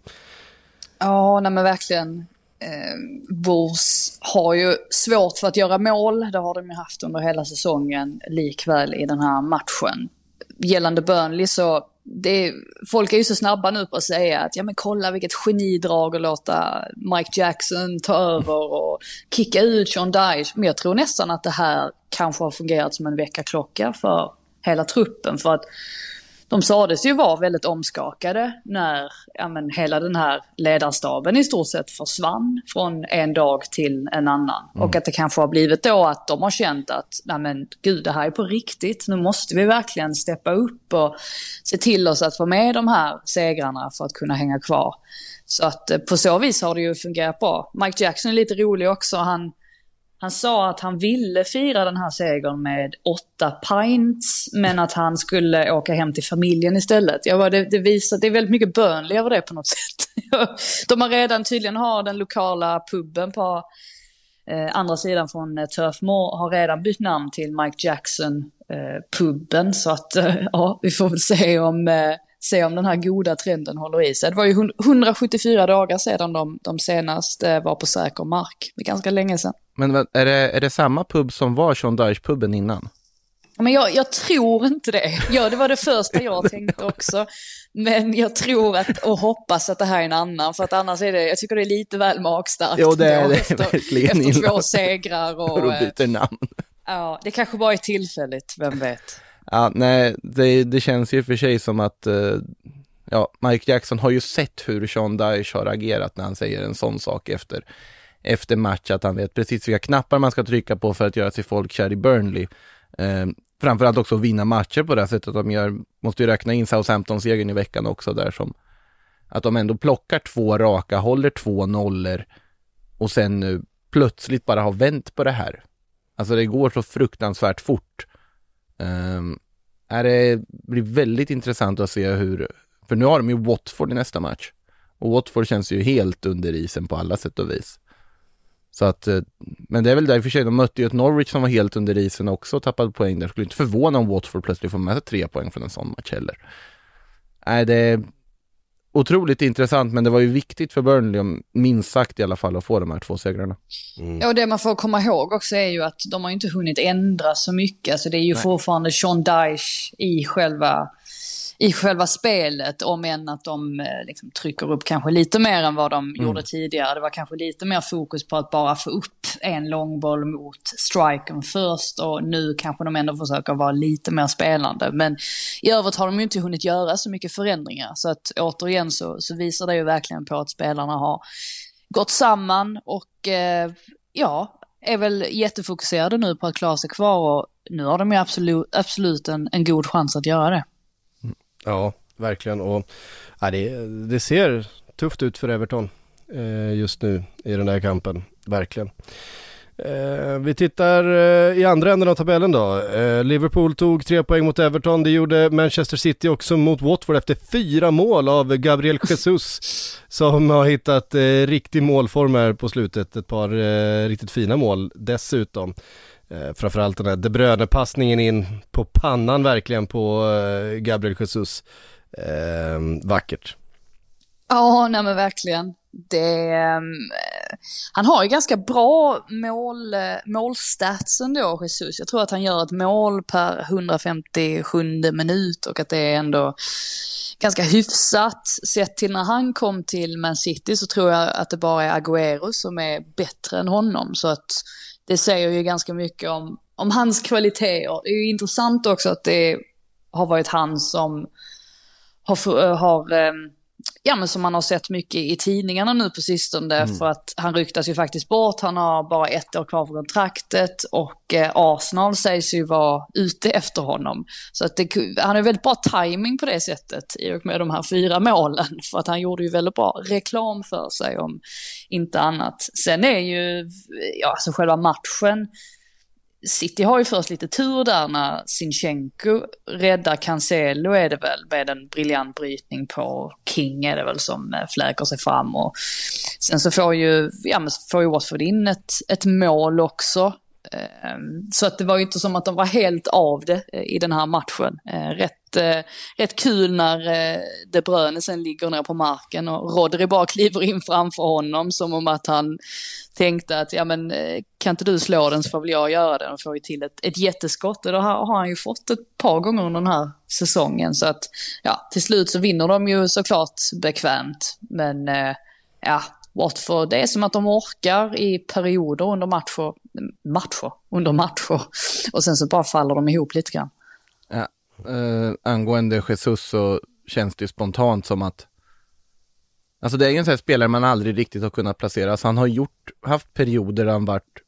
Ja, nej men verkligen. Eh, Wolves har ju svårt för att göra mål. Det har de ju haft under hela säsongen, likväl i den här matchen. Gällande Burnley så, det folk är ju så snabba nu på att säga att ja men kolla vilket genidrag att låta Mike Jackson ta över och kicka ut Sean Dyche. Men jag tror nästan att det här kanske har fungerat som en väckarklocka för hela truppen. För att de sades ju vara väldigt omskakade när ja, men, hela den här ledarstaben i stort sett försvann från en dag till en annan. Och att det kanske har blivit då att de har känt att, nej men gud det här är på riktigt, nu måste vi verkligen steppa upp och se till oss att få med de här segrarna för att kunna hänga kvar. Så att eh, på så vis har det ju fungerat bra. Mike Jackson är lite rolig också, han han sa att han ville fira den här segern med åtta pints, men att han skulle åka hem till familjen istället. Jag bara, det, det visar, det är väldigt mycket Burnley över det på något sätt. De har redan tydligen har den lokala puben på eh, andra sidan från eh, Turf Moor har redan bytt namn till Mike Jackson eh, puben. Så att eh, ja, vi får väl se om, eh, se om den här goda trenden håller i sig. Det var ju hun- 174 dagar sedan de, de senast eh, var på säker mark. Det är ganska länge sedan.
Men är det, är det samma pub som var Sean Dyche-puben innan?
Men jag, jag tror inte det. Ja, det var det första jag tänkte också. Men jag tror att, och hoppas att det här är en annan, för att annars är det, jag tycker det är lite väl magstarkt.
Jo, det är det
efter,
verkligen
Efter två segrar
Och
och, eh,
byter namn.
ja, det kanske bara är tillfälligt, vem vet.
Ja, nej, det, det känns ju för sig som att eh, ja, Mike Jackson har ju sett hur Sean Dyche har agerat när han säger en sån sak efter, efter match, att han vet precis vilka knappar man ska trycka på för att göra sig folkkär i Burnley. Eh, framförallt också vinna matcher på det här sättet de gör, måste ju räkna in Southampton-segern i veckan också där som att de ändå plockar två raka, håller två nollor och sen nu plötsligt bara har vänt på det här. Alltså det går så fruktansvärt fort. Ehm, är det blir väldigt intressant att se hur, för nu har de ju Watford i nästa match. Och Watford känns ju helt under isen på alla sätt och vis. Så att, eh, men det är väl där i och för sig, de mötte ju ett Norwich som var helt under isen också och tappade poäng där. Skulle inte förvåna om Watford plötsligt får med sig tre poäng från en sån match heller. Nej, det otroligt intressant, men det var ju viktigt för Burnley, om- minst sagt i alla fall, att få de här två segrarna.
Ja, och det man får komma ihåg också är ju att de har inte hunnit ändra så mycket. Alltså det är ju fortfarande Sean Dyche i själva, i själva spelet, om än att de eh, liksom, trycker upp kanske lite mer än vad de gjorde tidigare. Det var kanske lite mer fokus på att bara få upp en långboll mot striken först och nu kanske de ändå försöker vara lite mer spelande. Men i övrigt har de ju inte hunnit göra så mycket förändringar. Så att återigen så, så visar det ju verkligen på att spelarna har gått samman och eh, ja, är väl jättefokuserade nu på att klara sig kvar och nu har de ju absolut, absolut en, en god chans att göra det.
Ja, verkligen och ja, det, det ser tufft ut för Everton eh, just nu i den här kampen, verkligen. Eh, vi tittar eh, i andra änden av tabellen då. Eh, Liverpool tog tre poäng mot Everton, det gjorde Manchester City också mot Watford efter fyra mål av Gabriel Jesus som har hittat eh, riktig målform här på slutet, ett par eh, riktigt fina mål dessutom. Eh, framförallt den här De Bruyne-passningen in på pannan verkligen på eh, Gabriel Jesus. Eh, vackert.
Ja, nej men verkligen. Det, ehm, eh, han har ju ganska bra mål, eh, målstats ändå, Jesus. Jag tror att han gör ett mål per 157 minut och att det är ändå ganska hyfsat. Sett till när han kom till Man City så tror jag att det bara är Agüero som är bättre än honom. Så att det säger ju ganska mycket om, om hans kvaliteter. Det är ju intressant också att det har varit han som har, har ehm, ja men som man har sett mycket i tidningarna nu på sistone för att han ryktas ju faktiskt bort, han har bara ett år kvar på kontraktet och eh, Arsenal sägs ju vara ute efter honom. Så att det, han har väldigt bra timing på det sättet i och med de här fyra målen för att han gjorde ju väldigt bra reklam för sig om inte annat. Sen är ju, ja alltså själva matchen, City har ju först lite tur där när Sinchenko räddar Cancelo är det väl med en briljant brytning på King är det väl som eh, fläker sig fram och sen så får ju, ja men så får ju Watford in ett, ett mål också. Ehm, så att det var ju inte som att de var helt av det eh, i den här matchen. Ehm, rätt, eh, rätt kul när eh, De Bruyne sen ligger ner på marken och Rodri bara kliver in framför honom som om att han tänkte att ja men kan inte du slå den så får väl jag göra det. Och får ju till ett, ett jätteskott och det har, har han ju fått ett par gånger under den här säsongen. Så att ja, till slut så vinner de ju såklart bekvämt. Men ja, Watford, det är som att de orkar i perioder under matcher, matcher, under matcher. Och sen så bara faller de ihop lite grann.
Ja, eh, angående Jesus så känns det ju spontant som att Alltså det är ju en sån här spelare man aldrig riktigt har kunnat placera. Så han har gjort, haft perioder där han varit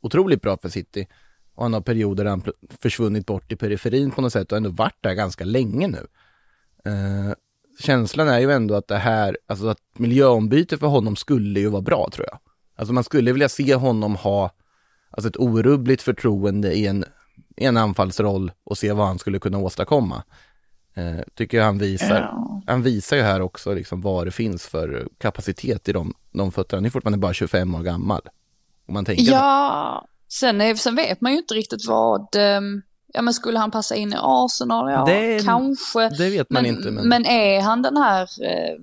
otroligt bra för City. Och han har perioder där han försvunnit bort i periferin på något sätt och ändå varit där ganska länge nu. Eh, känslan är ju ändå att det här, alltså att miljöombyte för honom skulle ju vara bra tror jag. Alltså man skulle vilja se honom ha alltså ett orubbligt förtroende i en, i en anfallsroll och se vad han skulle kunna åstadkomma. Eh, tycker jag han visar.
Ja.
Han visar ju här också liksom vad det finns för kapacitet i de, de fötterna. Han är fortfarande bara 25 år gammal. Om man tänker
Ja, sen, är, sen vet man ju inte riktigt vad, ehm, ja men skulle han passa in i Arsenal? Ja,
Det-
kanske.
det vet man
men,
inte. Men,
men är han den här eh,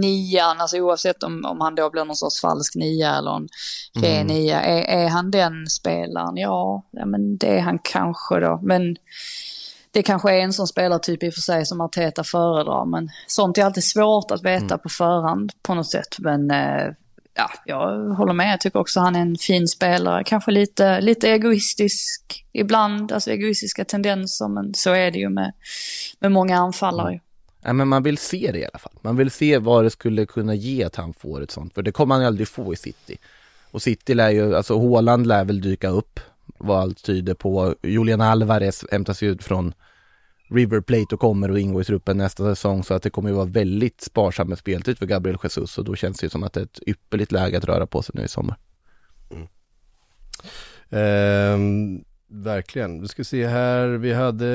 nian, alltså oavsett om, om han då blir någon sorts falsk nia eller en ren
Mm.
nia, är, är han den spelaren? Ja, ja, men det är han kanske då. Men det kanske är en sån spelartyp i och för sig som Arteta föredrar, men sånt är alltid svårt att veta
Mm.
på förhand på något sätt. Men eh, ja, jag håller med, jag tycker också han är en fin spelare, kanske lite, lite egoistisk ibland, alltså egoistiska tendenser, men så är det ju med, med många anfallare. Mm.
ja, men man vill se det i alla fall. Man vill se vad det skulle kunna ge att han får ett sånt. För det kommer han ju aldrig få i City. Och City lär ju, alltså Haaland lär väl dyka upp. Vad allt tyder på. Julian Alvarez hämtas ju ut från River Plate och kommer att ingå i truppen nästa säsong. Så att det kommer ju vara väldigt sparsam med speltid för Gabriel Jesus. Och då känns det ju som att det är ett ypperligt läge att röra på sig nu i sommar.
Ehm, verkligen. Vi ska se här, vi hade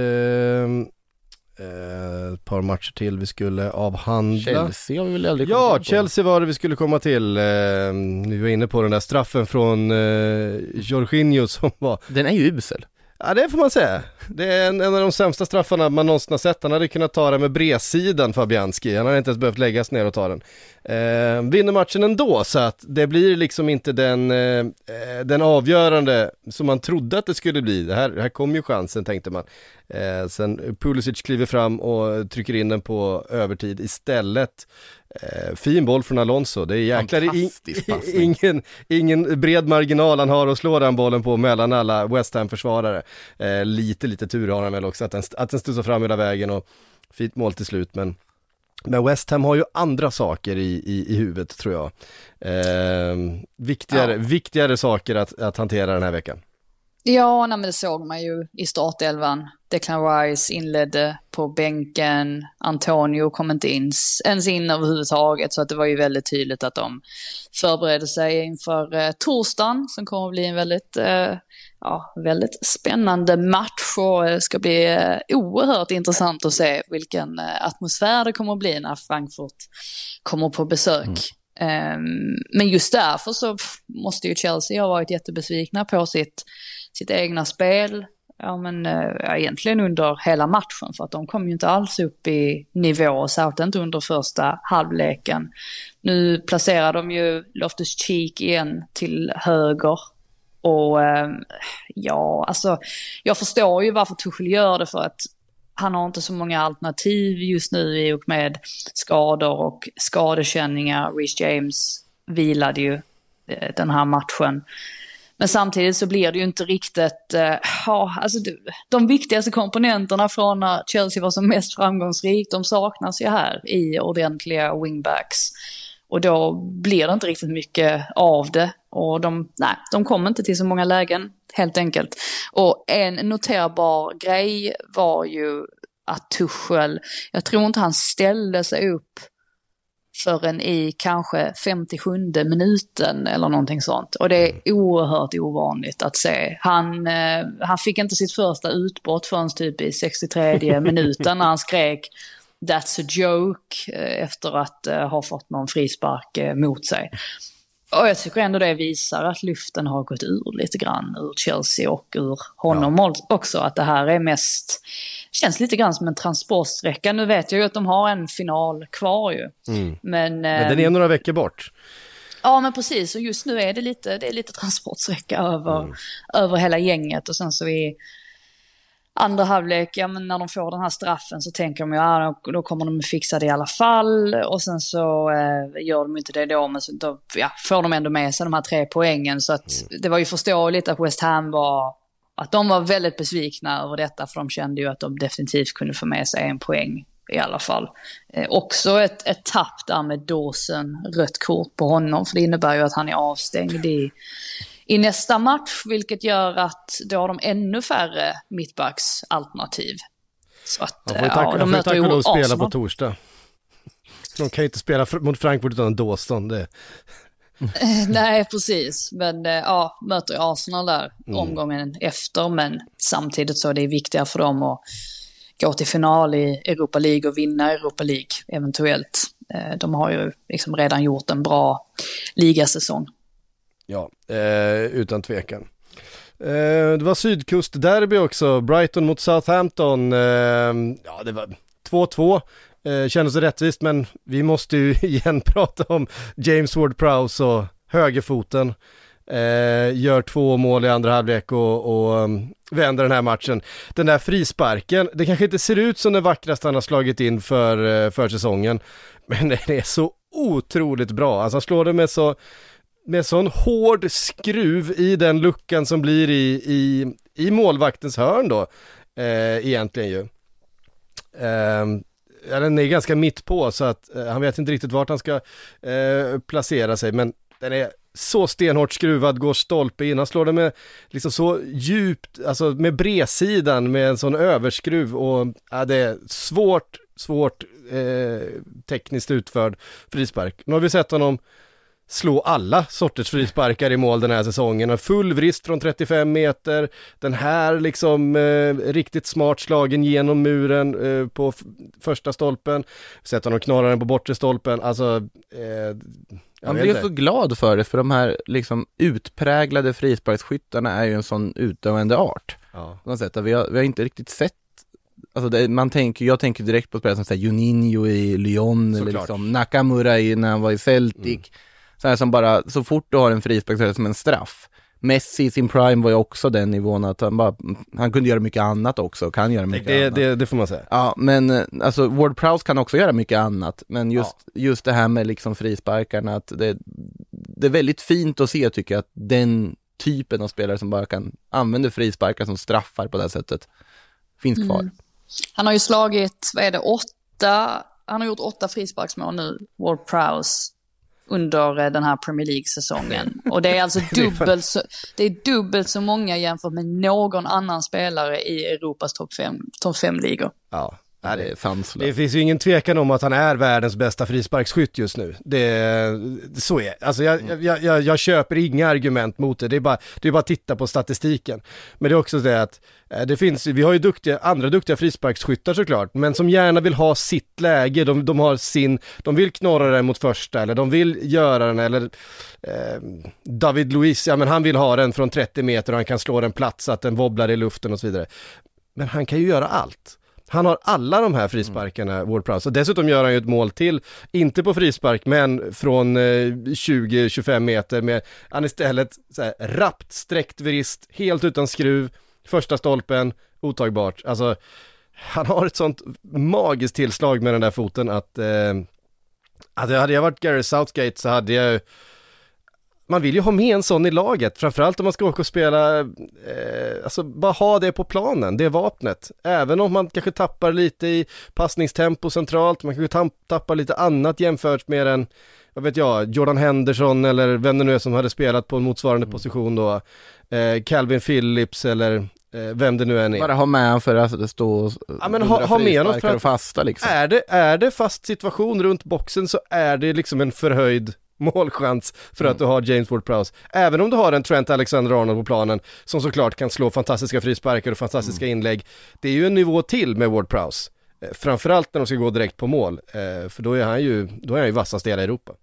eh, ett par matcher till vi skulle avhandla.
Chelsea har vi väl aldrig
Ja. Chelsea var det vi skulle komma till. Eh, vi var inne på den där straffen från eh, Jorginho som var,
Den är ju usel.
Ja det får man säga. Det är en, en av de sämsta straffarna man någonsin har sett. Han hade kunnat ta den med bredsidan Fabianski. Han hade inte ens behövt läggas ner och ta den. Eh, vinner matchen ändå så att det blir liksom inte den, eh, den avgörande som man trodde att det skulle bli. Det här, här kom ju chansen tänkte man. Eh, sen Pulisic kliver fram och trycker in den på övertid istället. Eh, fin boll från Alonso, det är jäklar in, ingen, ingen bred marginal han har att slå den bollen på mellan alla West Ham-försvarare. Eh, lite, lite tur har han väl också att den, att den studsar fram hela vägen och fint mål till slut men men West Ham har ju andra saker i, i, i huvudet tror jag. Eh, viktigare, ja. viktigare saker att, att hantera den här veckan.
Ja, nej, men det såg man ju i startelvan. Declan Rice inledde på bänken, Antonio kom inte in, ens in överhuvudtaget, så att det var ju väldigt tydligt att de förberedde sig inför eh, torsdagen som kommer att bli en väldigt, eh, ja, väldigt spännande match och det ska bli eh, oerhört intressant att se vilken eh, atmosfär det kommer att bli när Frankfurt kommer på besök. Mm. Um, men just därför så måste ju Chelsea ha varit jättebesvikna på sitt sitt egna spel, ja men eh, ja, egentligen under hela matchen för att de kom ju inte alls upp i nivå, särskilt inte under första halvleken. Nu placerar de ju Loftus Cheek igen till höger och eh, ja, alltså jag förstår ju varför Tuchel gör det för att han har inte så många alternativ just nu i och med skador och skadekänningar. Rich James vilade ju eh, den här matchen. Men samtidigt så blir det ju inte riktigt, uh, ja, alltså de, de viktigaste komponenterna från när Chelsea var som mest framgångsrikt, de saknas ju här i ordentliga wingbacks. Och då blir det inte riktigt mycket av det. Och de, nej, de kommer inte till så många lägen, helt enkelt. Och en noterbar grej var ju att Tuchel, jag tror inte han ställde sig upp förrän i kanske 57 minuten eller någonting sånt. Och det är mm. oerhört ovanligt att se. Han, eh, han fick inte sitt första utbrott förrän typ i 63 minuten när han skrek That's a joke eh, efter att eh, ha fått någon frispark eh, mot sig. Och jag tycker ändå det visar att lyften har gått ur lite grann ur Chelsea och ur honom ja. också. Att det här är mest, känns lite grann som en transportsträcka. Nu vet jag ju att de har en final kvar ju. Mm. Men,
men den är några veckor bort.
Ja men precis, och just nu är det lite, det är lite transportsträcka över, mm. över hela gänget. Och sen så är andra halvlek, ja men när de får den här straffen så tänker de ju, ja då kommer de fixa det i alla fall. Och sen så eh, gör de inte det då, men så, då ja, får de ändå med sig de här tre poängen. Så att mm. det var ju förståeligt att West Ham var, att de var väldigt besvikna över detta, för de kände ju att de definitivt kunde få med sig en poäng i alla fall. Eh, också ett, ett tapp där med Dawson, rött kort på honom, för det innebär ju att han är avstängd i i nästa match, vilket gör att då har de ännu färre mittbacksalternativ. Så att,
ja, får ja, de möter ju Arsenal. spela på torsdag. De kan ju inte spela mot Frankfurt utan Dawson. Det...
Nej, precis. Men eh, ja, möter ju Arsenal där mm. omgången efter. Men samtidigt så är det viktigare för dem att gå till final i Europa League och vinna Europa League eventuellt. Eh, de har ju liksom redan gjort en bra ligasäsong.
Ja, eh, utan tvekan. Eh, det var sydkustderby också, Brighton mot Southampton. Eh, ja, det var 2-2. Eh, kändes rättvist men vi måste ju igen prata om James Ward-Prowse och högerfoten. Eh, gör två mål i andra halvlek och, och um, vänder den här matchen. Den där frisparken, det kanske inte ser ut som den vackraste han har slagit in för, eh, för säsongen. Men den är så otroligt bra. Alltså han slår det med så med sån hård skruv i den luckan som blir i, i, i målvaktens hörn då, eh, egentligen ju. Eh, ja, den är ganska mitt på så att eh, han vet inte riktigt vart han ska eh, placera sig, men den är så stenhårt skruvad, går stolpe in, han slår den med liksom så djupt, alltså med bredsidan med en sån överskruv och ja, det är svårt, svårt eh, tekniskt utförd frispark. Nu har vi sett honom slå alla sorters frisparkar i mål den här säsongen. En full vrist från 35 meter, den här liksom eh, riktigt smart slagen genom muren eh, på första stolpen, sätter honom knorrar den på bortre stolpen, alltså eh,
man blir så glad för det, för de här liksom utpräglade frisparksskyttarna är ju en sån utdöende art.
Ja.
På något sätt. Vi har, vi har inte riktigt sett Alltså det, man tänker, jag tänker direkt på spelare som säger Juninho i Lyon eller
Såklart.
liksom Nakamura i, när han var i Celtic.
Mm.
Så här som bara, så fort du har en frispark så är det som en straff. Messi i sin prime var ju också den nivån att han bara, han kunde göra mycket annat också, och kan göra mycket
Det,
annat.
det, det får man säga.
Ja, men eh, alltså Ward Prowse kan också göra mycket annat, men just, just det här med liksom frisparkarna, att det, det är väldigt fint att se tycker jag, att den typen av spelare som bara kan använda frisparkar som straffar på det här sättet finns kvar.
Han har ju slagit, vad är det, åtta, han har gjort åtta frisparksmål nu, Ward Prowse, under eh, den här Premier League-säsongen. Och det är alltså dubbelt så, det är dubbelt så många jämfört med någon annan spelare i Europas topp fem, top fem ligor
Ja.
Ja, det är
Det finns ju ingen tvekan om att han är världens bästa frisparksskytt just nu. Det, så är alltså jag, jag, jag, jag köper inga argument mot det, det är, bara, det är bara att titta på statistiken. Men det är också det att eh, det finns, vi har ju duktiga, andra duktiga frisparksskyttar såklart, men som gärna vill ha sitt läge, de, de har sin, de vill knorra den mot första eller de vill göra den eller eh, David Luiz, ja men han vill ha den från 30 meter och han kan slå den platt så att den wobblar i luften och så vidare. Men han kan ju göra allt. Han har alla de här frisparkarna, Ward Prowse. Och dessutom gör han ju ett mål till, inte på frispark, men från eh, 20-25 meter med, han istället så här, rappt sträckt vrist, helt utan skruv, första stolpen, otagbart. Alltså, han har ett sånt magiskt tillslag med den där foten att, eh, att hade jag varit Gary Southgate så hade jag ju man vill ju ha med en sån i laget, framförallt om man ska åka och spela, eh, alltså bara ha det på planen, det vapnet. Även om man kanske tappar lite i passningstempo centralt, man kanske tappar lite annat jämfört med en, vad vet jag, Jordan Henderson eller vem det nu är som hade spelat på en motsvarande position då, eh, Calvin Phillips eller eh, vem det nu än är.
Bara ha med han för att stå och
Ja, men ha- ha med honom för att-
fasta liksom.
Är det, är det fast situation runt boxen så är det liksom en förhöjd målchans för att du har James Ward-Prowse. Även om du har en Trent Alexander-Arnold på planen som såklart kan slå fantastiska frisparkar och fantastiska inlägg. Det är ju en nivå till med Ward-Prowse. Eh, Framförallt när de ska gå direkt på mål, eh, för då är han ju, då är han ju vassast i hela Europa.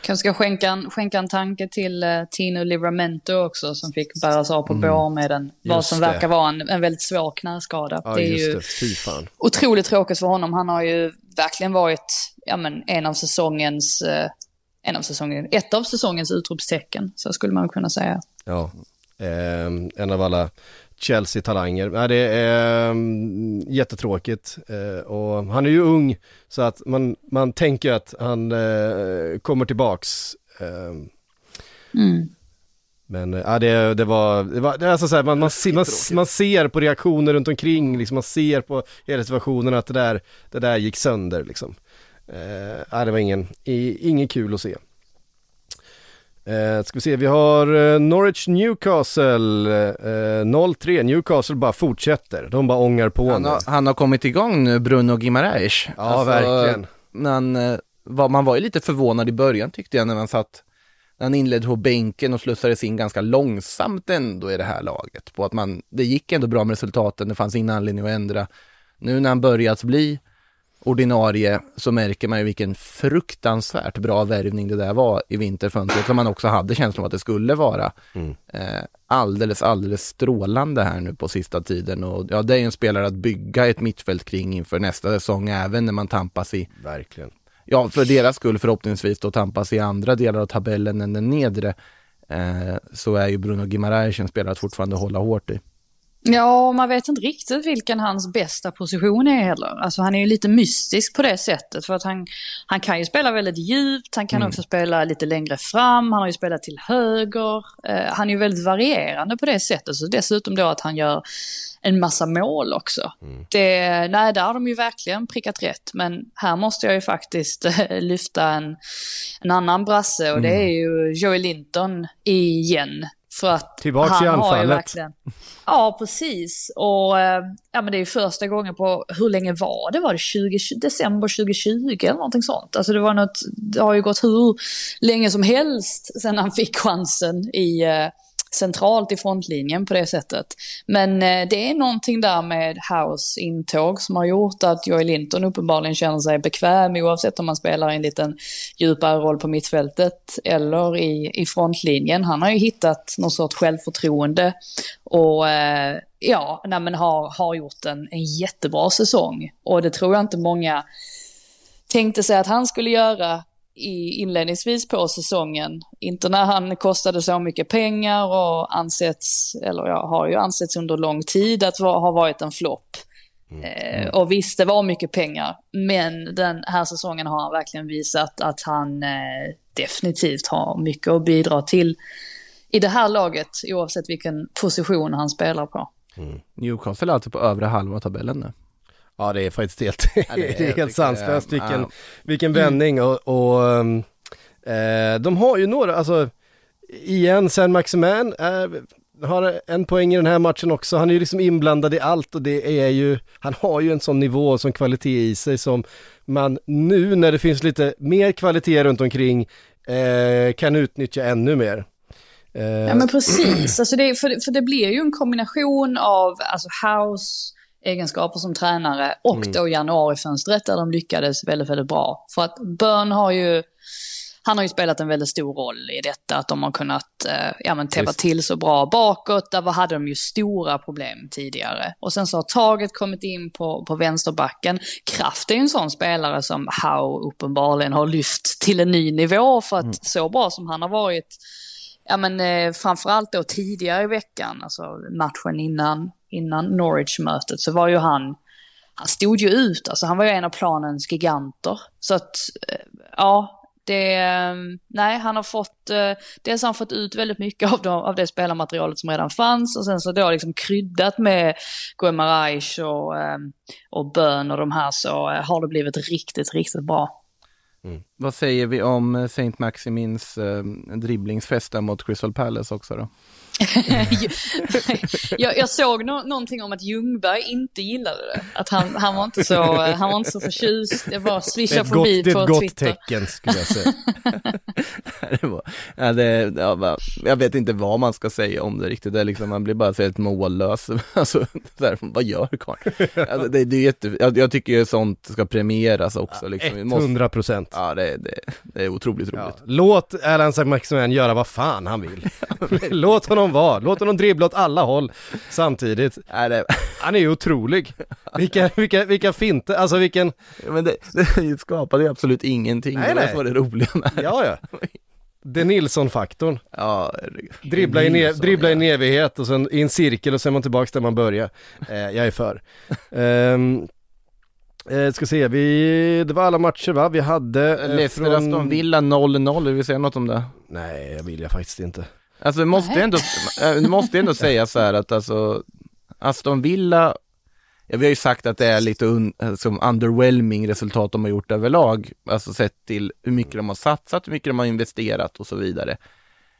Kanske ska skänka en, skänka en tanke till uh, Tino Livramento också som fick bäras av på bår med en, vad
Mm.
Som
det.
verkar vara en, en väldigt svår knäskada.
Ja,
det är
just
ju
det,
otroligt tråkigt för honom. Han har ju verkligen varit ja, men, en av säsongens, eh, en av säsongen, ett av säsongens utropstecken, så skulle man kunna säga.
Ja, Ehm, en av alla Chelsea-talanger. Nej, det är um, jättetråkigt eh, och han är ju ung så att man, man tänker att han eh, kommer tillbaks. ehm,
Mm.
men eh, ja, det, det var, det var det är alltså så här, man, man, ser, man, man ser på reaktioner runt omkring, liksom, man ser på hela situationen att det där, det där gick sönder liksom. Eh, ja, det var ingen, i, ingen kul att se. Eh, ska vi se, vi har eh, Norwich Newcastle, eh, 0-3, Newcastle bara fortsätter, de bara ångar på
Han har, han har kommit igång nu, Bruno Gimareis.
Ja, verkligen.
Man, eh, var, man var ju lite förvånad i början tyckte jag när man satt, när han inledde på bänken och slussades in ganska långsamt ändå i det här laget. På att man, det gick ändå bra med resultaten, det fanns ingen anledning att ändra. Nu när han börjat bli ordinarie så märker man ju vilken fruktansvärt bra värvning det där var i vinterfönstret som man också hade känslan av att det skulle vara. Eh, alldeles, alldeles strålande här nu på sista tiden och ja, det är ju en spelare att bygga ett mittfält kring inför nästa säsong även när man tampas i,
Verkligen.
ja för deras skull förhoppningsvis då tampas i andra delar av tabellen än den nedre. Eh, så är ju Bruno Gimareis en spelare att fortfarande hålla hårt i.
Ja, man vet inte riktigt vilken hans bästa position är heller. Alltså han är ju lite mystisk på det sättet. För att han, han kan ju spela väldigt djupt, han kan också spela lite längre fram, han har ju spelat till höger. Eh, han är ju väldigt varierande på det sättet. Så dessutom då att han gör en massa mål också. Det, nej, där har de ju verkligen prickat rätt. Men här måste jag ju faktiskt eh, lyfta en, en annan brasse och det är ju Joey Linton igen. För att
Tillbaks
han
i
har ju
anfallet.
verkligen Ja, precis. Och eh, ja, men det är ju första gången på, hur länge var det? Var det 20, december 2020 eller någonting sånt? Alltså det var något, det har ju gått hur länge som helst sedan han fick chansen i, eh, centralt i frontlinjen på det sättet. Men eh, det är någonting där med House intåg som har gjort att Joy Linton uppenbarligen känner sig bekväm oavsett om man spelar en liten djupare roll på mittfältet eller i, i frontlinjen. Han har ju hittat någon sorts självförtroende och eh, ja, nej, men har, har gjort en, en jättebra säsong. Och det tror jag inte många tänkte sig att han skulle göra i inledningsvis på säsongen. Inte när han kostade så mycket pengar och ansetts, eller ja, har ju ansetts under lång tid att va, ha varit en flopp. Mm. Eh, och visst, det var mycket pengar, men den här säsongen har han verkligen visat att han eh, definitivt har mycket att bidra till i det här laget, oavsett vilken position han spelar på.
Mm. Newcastle är alltså på övre halvan av tabellen nu.
Ja det är faktiskt helt, ja, det är, det är helt sanslöst vilken, ja. vilken vändning och, och um, eh, de har ju några, alltså igen, sen Maximan är, har en poäng i den här matchen också, han är ju liksom inblandad i allt och det är ju, han har ju en sån nivå och sån kvalitet i sig som man nu när det finns lite mer kvalitet runt omkring eh, kan utnyttja ännu mer.
Eh. Ja men precis, alltså det, för, för det blir ju en kombination av alltså house, egenskaper som tränare och mm. då januarifönstret där de lyckades väldigt, väldigt bra. För att Börn har ju, han har ju spelat en väldigt stor roll i detta, att de har kunnat eh, ja, men täppa till så bra bakåt. Där hade de ju stora problem tidigare. Och sen så har taget kommit in på, på vänsterbacken. Kraft är ju en sån spelare som Howe uppenbarligen har lyft till en ny nivå för att mm. så bra som han har varit ja men eh, framförallt då tidigare i veckan, alltså matchen innan, innan Norwich-mötet, så var ju han, han stod ju ut, alltså han var ju en av planens giganter. Så att, eh, ja, det, eh, nej han har fått, eh, dels har han fått ut väldigt mycket av, de, av det spelarmaterialet som redan fanns och sen så då liksom kryddat med Guemarães och, och Bön och de här så har det blivit riktigt, riktigt bra.
Mm. Vad säger vi om Saint Maximins eh, dribblingsfest mot Crystal Palace också då?
jag, jag, såg no någonting om att Ljungberg inte gillade det. Att han, han, var, inte så, han var inte så förtjust. Det var swisha förbi på Twitter. Det är ett gott
tecken skulle jag säga.
det var, ja, det, ja, jag vet inte vad man ska säga om det riktigt. Det är liksom, man blir bara så helt mållös. Alltså, där, vad gör karln? Alltså, det, det är jätte, jag, jag tycker ju sånt ska premieras också. Liksom.
100 procent.
Ja, det, det, det, är otroligt roligt. Ja.
Låt Erland Saint-Maximin göra vad fan han vill. Låt honom vara. Låt honom dribbla åt alla håll samtidigt.
Nej, det...
Han är ju otrolig. Vilka, vilka, vilka finter, alltså vilken...
Men det, det skapade ju absolut ingenting. Nej, det var det roliga med
Ja, ja. Det Nilsson-faktorn. Ja, dribbla, i en, dribbla i en evighet och sen i en cirkel och sen är man tillbaks där man börjar. Eh, jag är för. um, Eh, ska se, vi, det var alla matcher va? Vi hade...
Eh, Leicester från... Aston Villa 0-0, vill vi säga något om det?
Nej, jag vill jag faktiskt inte.
Alltså det måste ändå, det eh, måste ändå säga så här att alltså Aston Villa, ja, vi har ju sagt att det är lite un, som underwhelming resultat de har gjort överlag, alltså sett till hur mycket de har satsat, hur mycket de har investerat och så vidare.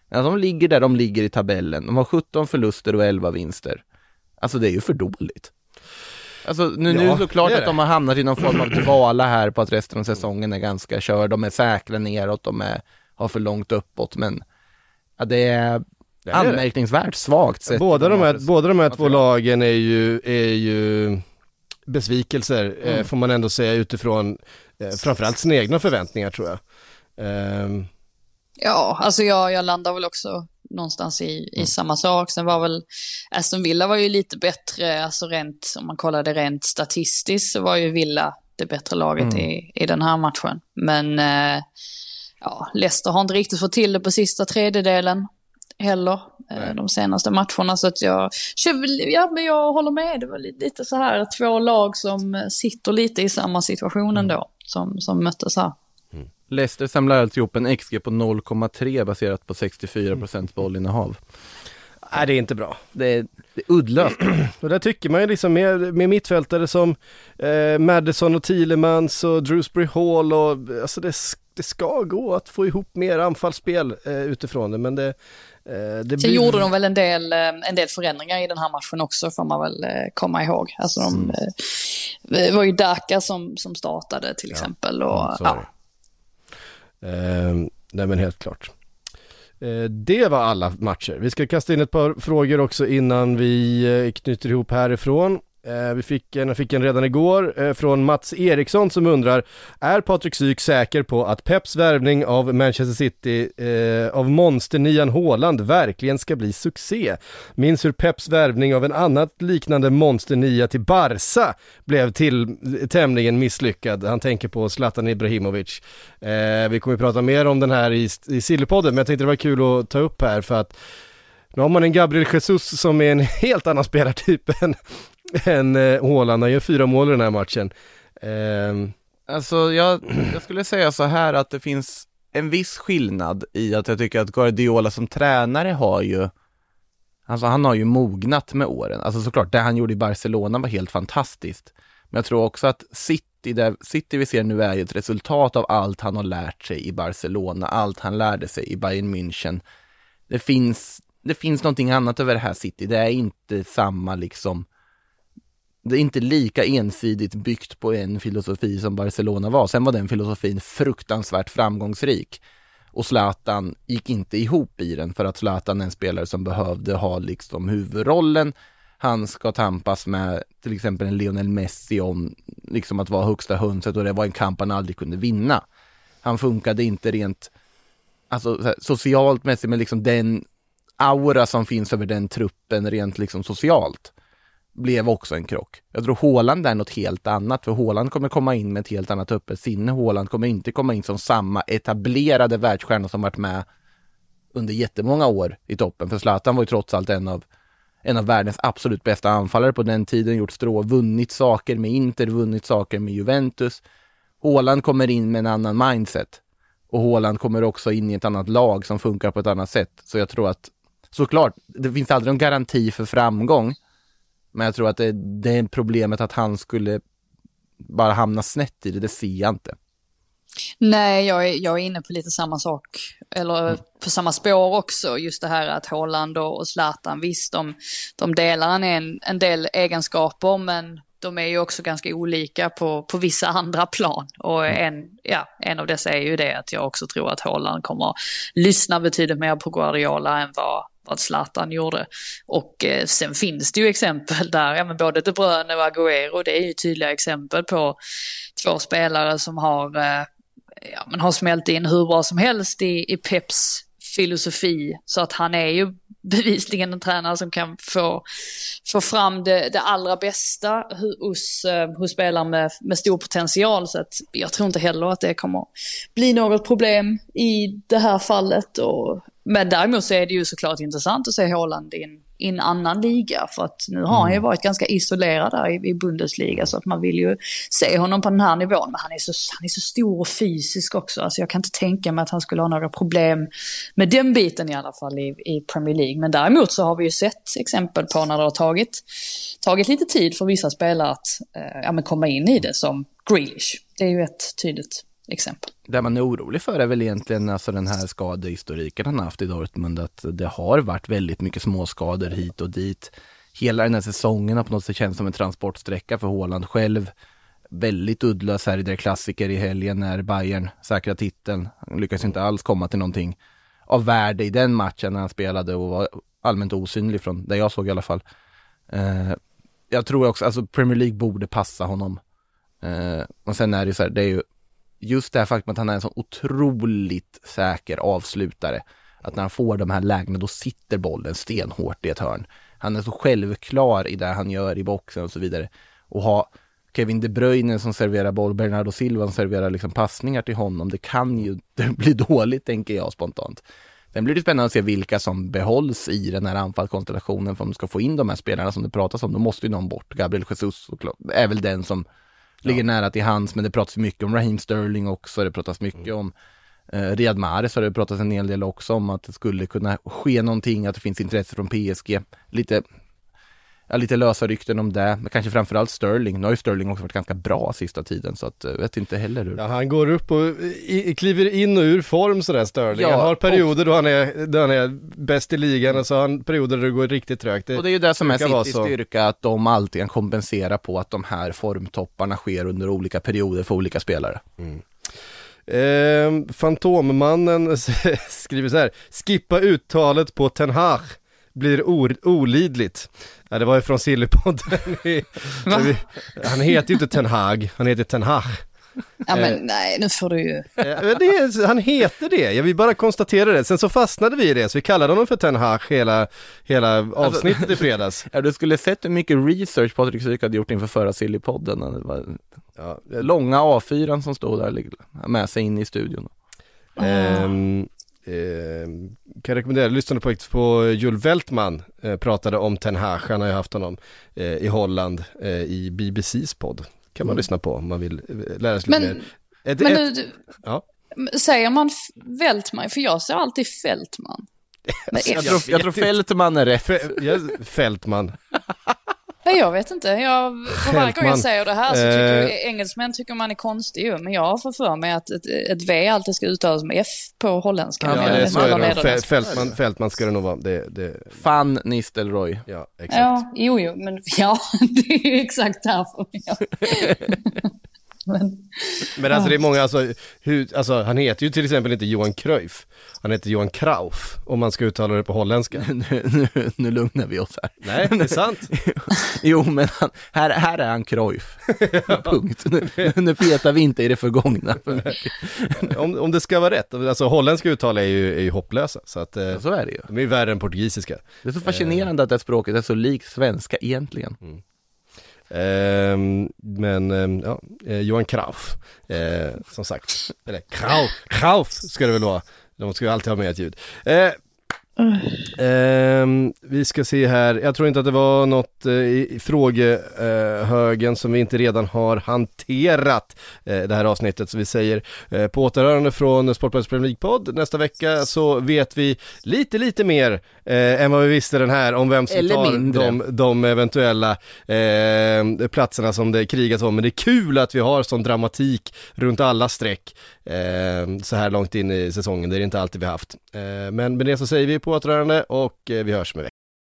Ja, de ligger där de ligger i tabellen, de har 17 förluster och 11 vinster. Alltså det är ju för dåligt. Alltså nu, ja, nu är det klart att de har hamnat i någon form av dvala här på att resten av säsongen är ganska körd, de är säkra neråt, de är, har för långt uppåt, men ja, det är anmärkningsvärt svagt
sett. Båda de här, båda de här två lagen är ju, är ju besvikelser, eh, mm. får man ändå säga utifrån eh, framförallt sina egna förväntningar tror jag. Um.
Ja, alltså jag, jag landar väl också någonstans i, i mm. samma sak. Sen var väl Aston Villa var ju lite bättre, alltså rent, om man kollade rent statistiskt så var ju Villa det bättre laget mm. i, i den här matchen. Men eh, ja, Leicester har inte riktigt fått till det på sista tredjedelen heller eh, de senaste matcherna. Så att jag, ja, men jag håller med, det var lite så här två lag som sitter lite i samma situation mm. ändå, som, som möttes här.
Leicester samlar alltså ihop en XG på 0,3 baserat på 64% bollinnehav.
Nej, det är inte bra.
Det är, det är uddlöst.
och där tycker man ju liksom med, med mittfältare som eh, Madison och Thielemans och Drewsbury Hall och alltså det, det ska gå att få ihop mer anfallsspel eh, utifrån det men det,
eh, det Sen gjorde de väl en del, eh, en del förändringar i den här matchen också får man väl eh, komma ihåg. Alltså de, mm. Eh, det var ju Daka som, som startade till exempel och ja,
Eh, nej men helt klart. Eh, det var alla matcher. Vi ska kasta in ett par frågor också innan vi eh, knyter ihop härifrån. Eh, vi fick en, fick en redan igår eh, från Mats Eriksson som undrar, är Patrik Syk säker på att Peps värvning av Manchester City eh, av monsternian Haaland verkligen ska bli succé? Minns hur Peps värvning av en annat liknande monsternia till Barca blev till tämligen misslyckad. Han tänker på Zlatan Ibrahimovic. Eh, vi kommer att prata mer om den här i, i Sillypodden, men jag tänkte det var kul att ta upp här för att nu har man en Gabriel Jesus som är en helt annan spelartyp än, än eh, Haaland. Han gör fyra mål i den här matchen. Eh,
Alltså jag, jag skulle säga så här att det finns en viss skillnad i att jag tycker att Guardiola som tränare har ju Alltså han har ju mognat med åren. Alltså såklart, det han gjorde i Barcelona var helt fantastiskt. Men jag tror också att City, det City vi ser nu är ju ett resultat av allt han har lärt sig i Barcelona, allt han lärde sig i Bayern München. Det finns, det finns någonting annat över det här City. Det är inte samma liksom det är inte lika ensidigt byggt på en filosofi som Barcelona var. Sen var den filosofin fruktansvärt framgångsrik. Och Zlatan gick inte ihop i den för att Zlatan är en spelare som behövde ha liksom huvudrollen. Han ska tampas med till exempel en Lionel Messi om liksom att vara högsta hönset och det var en kamp han aldrig kunde vinna. Han funkade inte rent alltså, här, socialt mässigt med liksom den aura som finns över den truppen rent liksom socialt blev också en krock. Jag tror Håland är något helt annat, för Håland kommer komma in med ett helt annat öppet sinne. Håland kommer inte komma in som samma etablerade världsstjärna som varit med under jättemånga år i toppen. För Zlatan var ju trots allt en av, en av världens absolut bästa anfallare på den tiden, gjort strå, vunnit saker med Inter, vunnit saker med Juventus. Håland kommer in med en annan mindset. Och Håland kommer också in i ett annat lag som funkar på ett annat sätt. Så jag tror att, såklart, det finns aldrig någon garanti för framgång. Men jag tror att det, det är problemet att han skulle bara hamna snett i det, det ser jag inte.
Nej, jag är, jag är inne på lite samma sak, eller mm. på samma spår också. Just det här att Holland och Zlatan, visst de, de delar en, en del egenskaper, men de är ju också ganska olika på, på vissa andra plan. Och en, ja, en av dessa är ju det att jag också tror att Holland kommer lyssna betydligt mer på Guardiola än vad, vad Zlatan gjorde. Och eh, sen finns det ju exempel där, ja men både De Bruyne och Agüero, det är ju tydliga exempel på två spelare som har, eh, ja, men har smält in hur bra som helst i, i Peps filosofi. Så att han är ju bevisligen en tränare som kan få, få fram det, det allra bästa hos, eh, hos spelare med, med stor potential. Så att jag tror inte heller att det kommer bli något problem i det här fallet. Och men däremot så är det ju såklart intressant att se Haaland i en, i en annan liga. För att nu har han ju mm. varit ganska isolerad där i, i Bundesliga. Så att man vill ju se honom på den här nivån. Men han är så, han är så stor och fysisk också. Alltså jag kan inte tänka mig att han skulle ha några problem med den biten i alla fall i, i Premier League. Men däremot så har vi ju sett exempel på när det har tagit, tagit lite tid för vissa spelare att eh, ja, men komma in i det som Grealish. Det är ju ett tydligt exempel.
Det man är orolig för är väl egentligen alltså den här skadehistoriken han haft i Dortmund, att det har varit väldigt mycket småskador hit och dit. Hela den här säsongen har på något sätt känts som en transportsträcka för Håland själv. Väldigt uddlös här i det klassiker i helgen när Bayern säkrar titeln. Han lyckas inte alls komma till någonting av värde i den matchen när han spelade och var allmänt osynlig från det jag såg i alla fall. Eh, jag tror också, alltså Premier League borde passa honom. Eh, och sen är det ju så här, det är ju just det här faktum att han är en så otroligt säker avslutare. Att när han får de här lägena då sitter bollen stenhårt i ett hörn. Han är så självklar i det han gör i boxen och så vidare. Och ha Kevin De Bruyne som serverar boll, Bernardo Silva som serverar liksom passningar till honom. Det kan ju bli dåligt tänker jag spontant. Sen blir det spännande att se vilka som behålls i den här anfallskonstellationen för om du ska få in de här spelarna som det pratas om. Då måste ju någon bort. Gabriel Jesus är väl den som ligger nära till hands, men det pratas mycket om Raheem Sterling också, det pratas mycket mm. om eh, Riyad Mahrez har det pratats en hel del också om att det skulle kunna ske någonting, att det finns intresse från PSG. Lite, ja, lite lösa rykten om det, men kanske framförallt Sterling. Nu har ju Sterling också varit ganska bra sista tiden, så att jag eh, vet inte heller hur.
Ja, han går upp och i, kliver in och ur form sådär Sterling. Ja, han har perioder och... då han är, då han är bäst i ligan och så har han perioder där det går riktigt trögt.
Det och det är ju det som är Citys styrka, att de alltid kan kompensera på att de här formtopparna sker under olika perioder för olika spelare. Mm.
Eh, Fantommannen skriver så här, skippa uttalet på Ten Hag blir olidligt. Ja, det var ju från Sillypodden. Han heter ju inte Ten Hag, han heter Ten Hag.
Ja men
Eh.
nej, nu får du ju...
Eh, är- han heter det, jag vill bara konstatera det. Sen så fastnade vi i det, så vi kallade honom för Ten Hag hela, hela avsnittet i fredags.
Ja, du skulle sett hur mycket research Patrik Syk hade gjort inför förra Sillypodden.
Ja,
långa A4 som stod där med sig in i studion.
Ehm, ehm, kan jag rekommendera, lyssnade på, på Jules Weltman, eh, pratade om Ten Hag, han har ju haft honom eh, i Holland eh, i BBCs podd. Kan man
Mm.
lyssna på om man vill eh, lära sig lite
Men,
mer. Ett,
men
ett,
nu, du-
ja.
säger man F- Vältman? För jag säger alltid Fältman. Men
Jag
F-
tror, jag tror Fältman är rätt.
Ja, Fältman.
Nej, jag vet inte. Jag, för varje gång jag säger det här så tycker
Eh.
engelsmän tycker man är konstig ju. Men jag har för för mig att ett, ett V alltid ska uttalas som F på holländska.
Ja,
det så är det. Fältman, Fältman ska det nog vara. Det, det,
Fan Nistelrooy.
ja, exakt.
Ja, jo, jo, men ja, det är ju exakt därför. Ja. men,
Men alltså det är många, alltså, hur, alltså han heter ju till exempel inte Johan Cruyff. Han heter Johan Krauf, om man ska uttala det på holländska.
nu, nu, nu lugnar vi oss här.
Nej, det är sant.
Jo, men han, här, här är han Cruyff. Punkt. Nu, nu petar vi inte i det förgångna.
om, om det ska vara rätt. Alltså holländska uttal är ju, är ju hopplösa. Så att eh,
Så är det ju.
de är ju värre än portugisiska.
Det är så fascinerande att det här språket är så likt svenska egentligen.
Ehm, Ehm, men ehm, ja, eh, Johan Krauf, eh, som sagt. Eller Krauf, Krauf ska det väl vara. De ska ju alltid ha med ett ljud. Eh, ehm, vi ska se här, jag tror inte att det var något eh, i frågehögen eh, som vi inte redan har hanterat eh, det här avsnittet. Så vi säger eh, på återhörande från Sportbladets Premier League-podd nästa vecka så vet vi lite, lite mer eh, än vad vi visste den här om vem som
Eller
tar
mindre.
de, de eventuella eh, platserna som det krigas om. Men det är kul att vi har sån dramatik runt alla streck eh, så här långt in i säsongen. Det är det inte alltid vi haft. Eh, men med det så säger vi på återhörande och eh, vi hörs med.